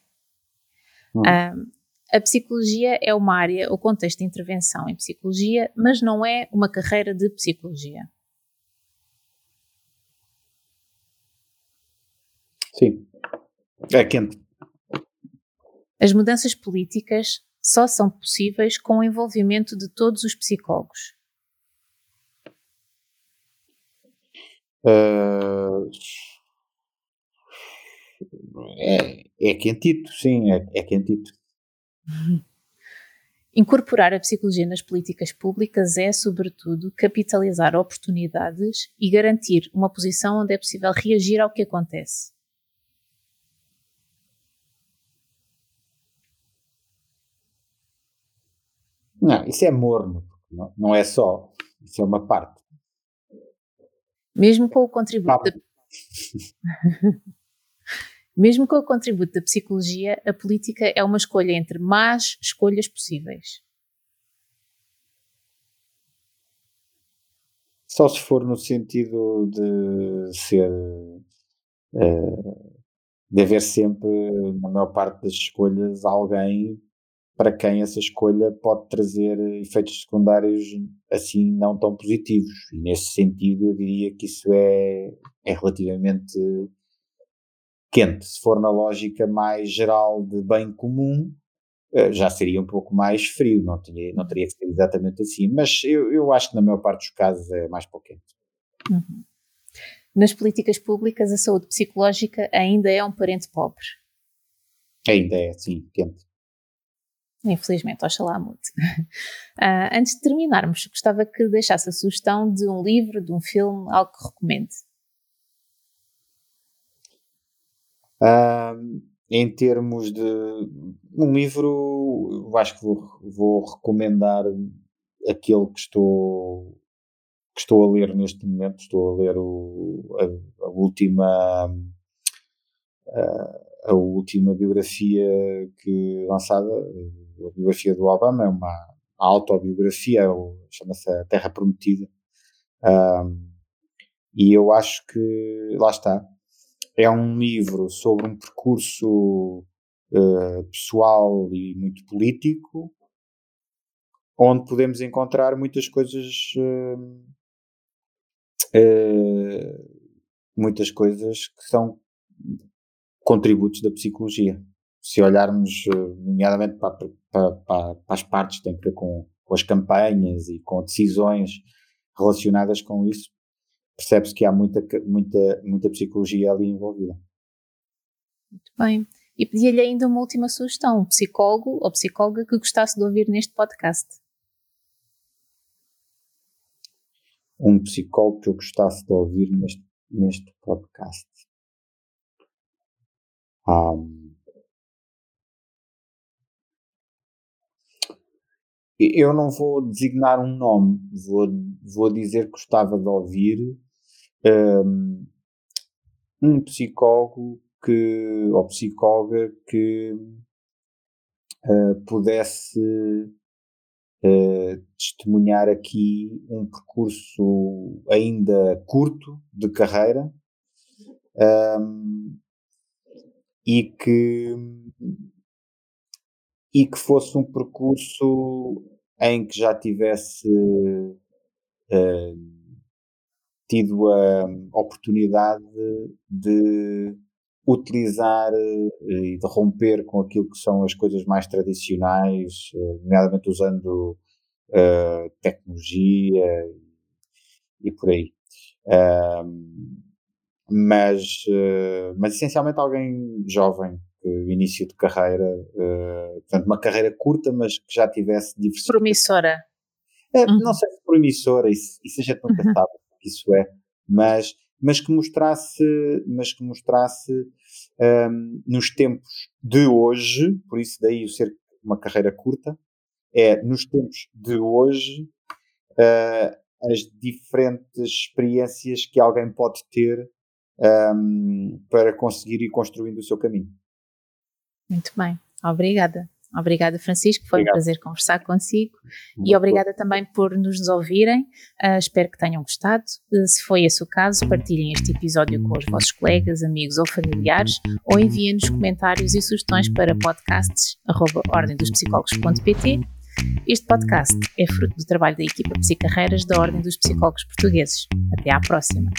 Uhum. Um, a psicologia é uma área, o contexto de intervenção em psicologia, mas não é uma carreira de psicologia. Sim, é quente. As mudanças políticas só são possíveis com o envolvimento de todos os psicólogos. Uh, é, é quentito, sim, é, é quentito. Incorporar a psicologia nas políticas públicas é, sobretudo, capitalizar oportunidades e garantir uma posição onde é possível reagir ao que acontece. Não, isso é morno, não, não é só, isso é uma parte. Mesmo com o contributo. Da... Mesmo com o contributo da psicologia, a política é uma escolha entre más escolhas possíveis. Só se for no sentido de ser. Uh, de haver sempre, na maior parte das escolhas, alguém para quem essa escolha pode trazer efeitos secundários assim não tão positivos. E nesse sentido, eu diria que isso é, é relativamente quente. Se for na lógica mais geral de bem comum, eh, já seria um pouco mais frio, não, tinha, não teria que ser exatamente assim. Mas eu, eu acho que na maior parte dos casos é mais pouco quente. Uhum. Nas políticas públicas, a saúde psicológica ainda é um parente pobre. Ainda é, sim, quente. Infelizmente, oxalá mude. Uh, antes de terminarmos, gostava que deixasse a sugestão de um livro, de um filme, algo que recomende. Em termos de um livro, eu acho que vou, vou recomendar aquele que estou que estou a ler neste momento. Estou a ler o, a, a última a, a última biografia que lançada a biografia do Obama é uma autobiografia, chama-se A Terra Prometida. Um, e eu acho que, lá está, é um livro sobre um percurso uh, pessoal e muito político, onde podemos encontrar muitas coisas, uh, uh, muitas coisas que são contributos da psicologia. Se olharmos nomeadamente para, para, para, para, as partes que têm a ver com, com as campanhas e com decisões relacionadas com isso, percebe-se que há muita, muita, muita psicologia ali envolvida. Muito bem. E pedi-lhe ainda uma última sugestão, um psicólogo ou psicóloga que gostasse de ouvir neste podcast. um psicólogo que eu gostasse de ouvir neste, neste podcast. Eu não vou designar um nome, vou, vou dizer que gostava de ouvir um, um psicólogo que, ou psicóloga que uh, pudesse uh, testemunhar aqui um percurso ainda curto de carreira um, e que e que fosse um percurso em que já tivesse uh, tido a oportunidade de utilizar eh, e de romper com aquilo que são as coisas mais tradicionais, eh, nomeadamente usando uh, tecnologia e, por aí. Uh, mas, uh, mas essencialmente alguém jovem, início de carreira, portanto, uma carreira curta, mas que já tivesse diversificado. Promissora. Uhum. Não sei se promissora, isso, isso a gente nunca uhum. sabe isso é, mas mas que mostrasse, mas que mostrasse um, nos tempos de hoje, por isso daí o ser uma carreira curta, é nos tempos de hoje uh, as diferentes experiências que alguém pode ter um, para conseguir ir construindo o seu caminho. Muito bem, obrigada. Obrigada, Francisco. Foi Obrigado. um prazer conversar consigo. Muito e obrigada bom. também por nos ouvirem. Uh, espero que tenham gostado. Uh, se foi esse o caso, partilhem este episódio com os vossos colegas, amigos ou familiares ou enviem-nos comentários e sugestões para podcasts.ordemdospsicólogos.pt. Este podcast é fruto do trabalho da equipa Psicarreiras da Ordem dos Psicólogos Portugueses. Até à próxima.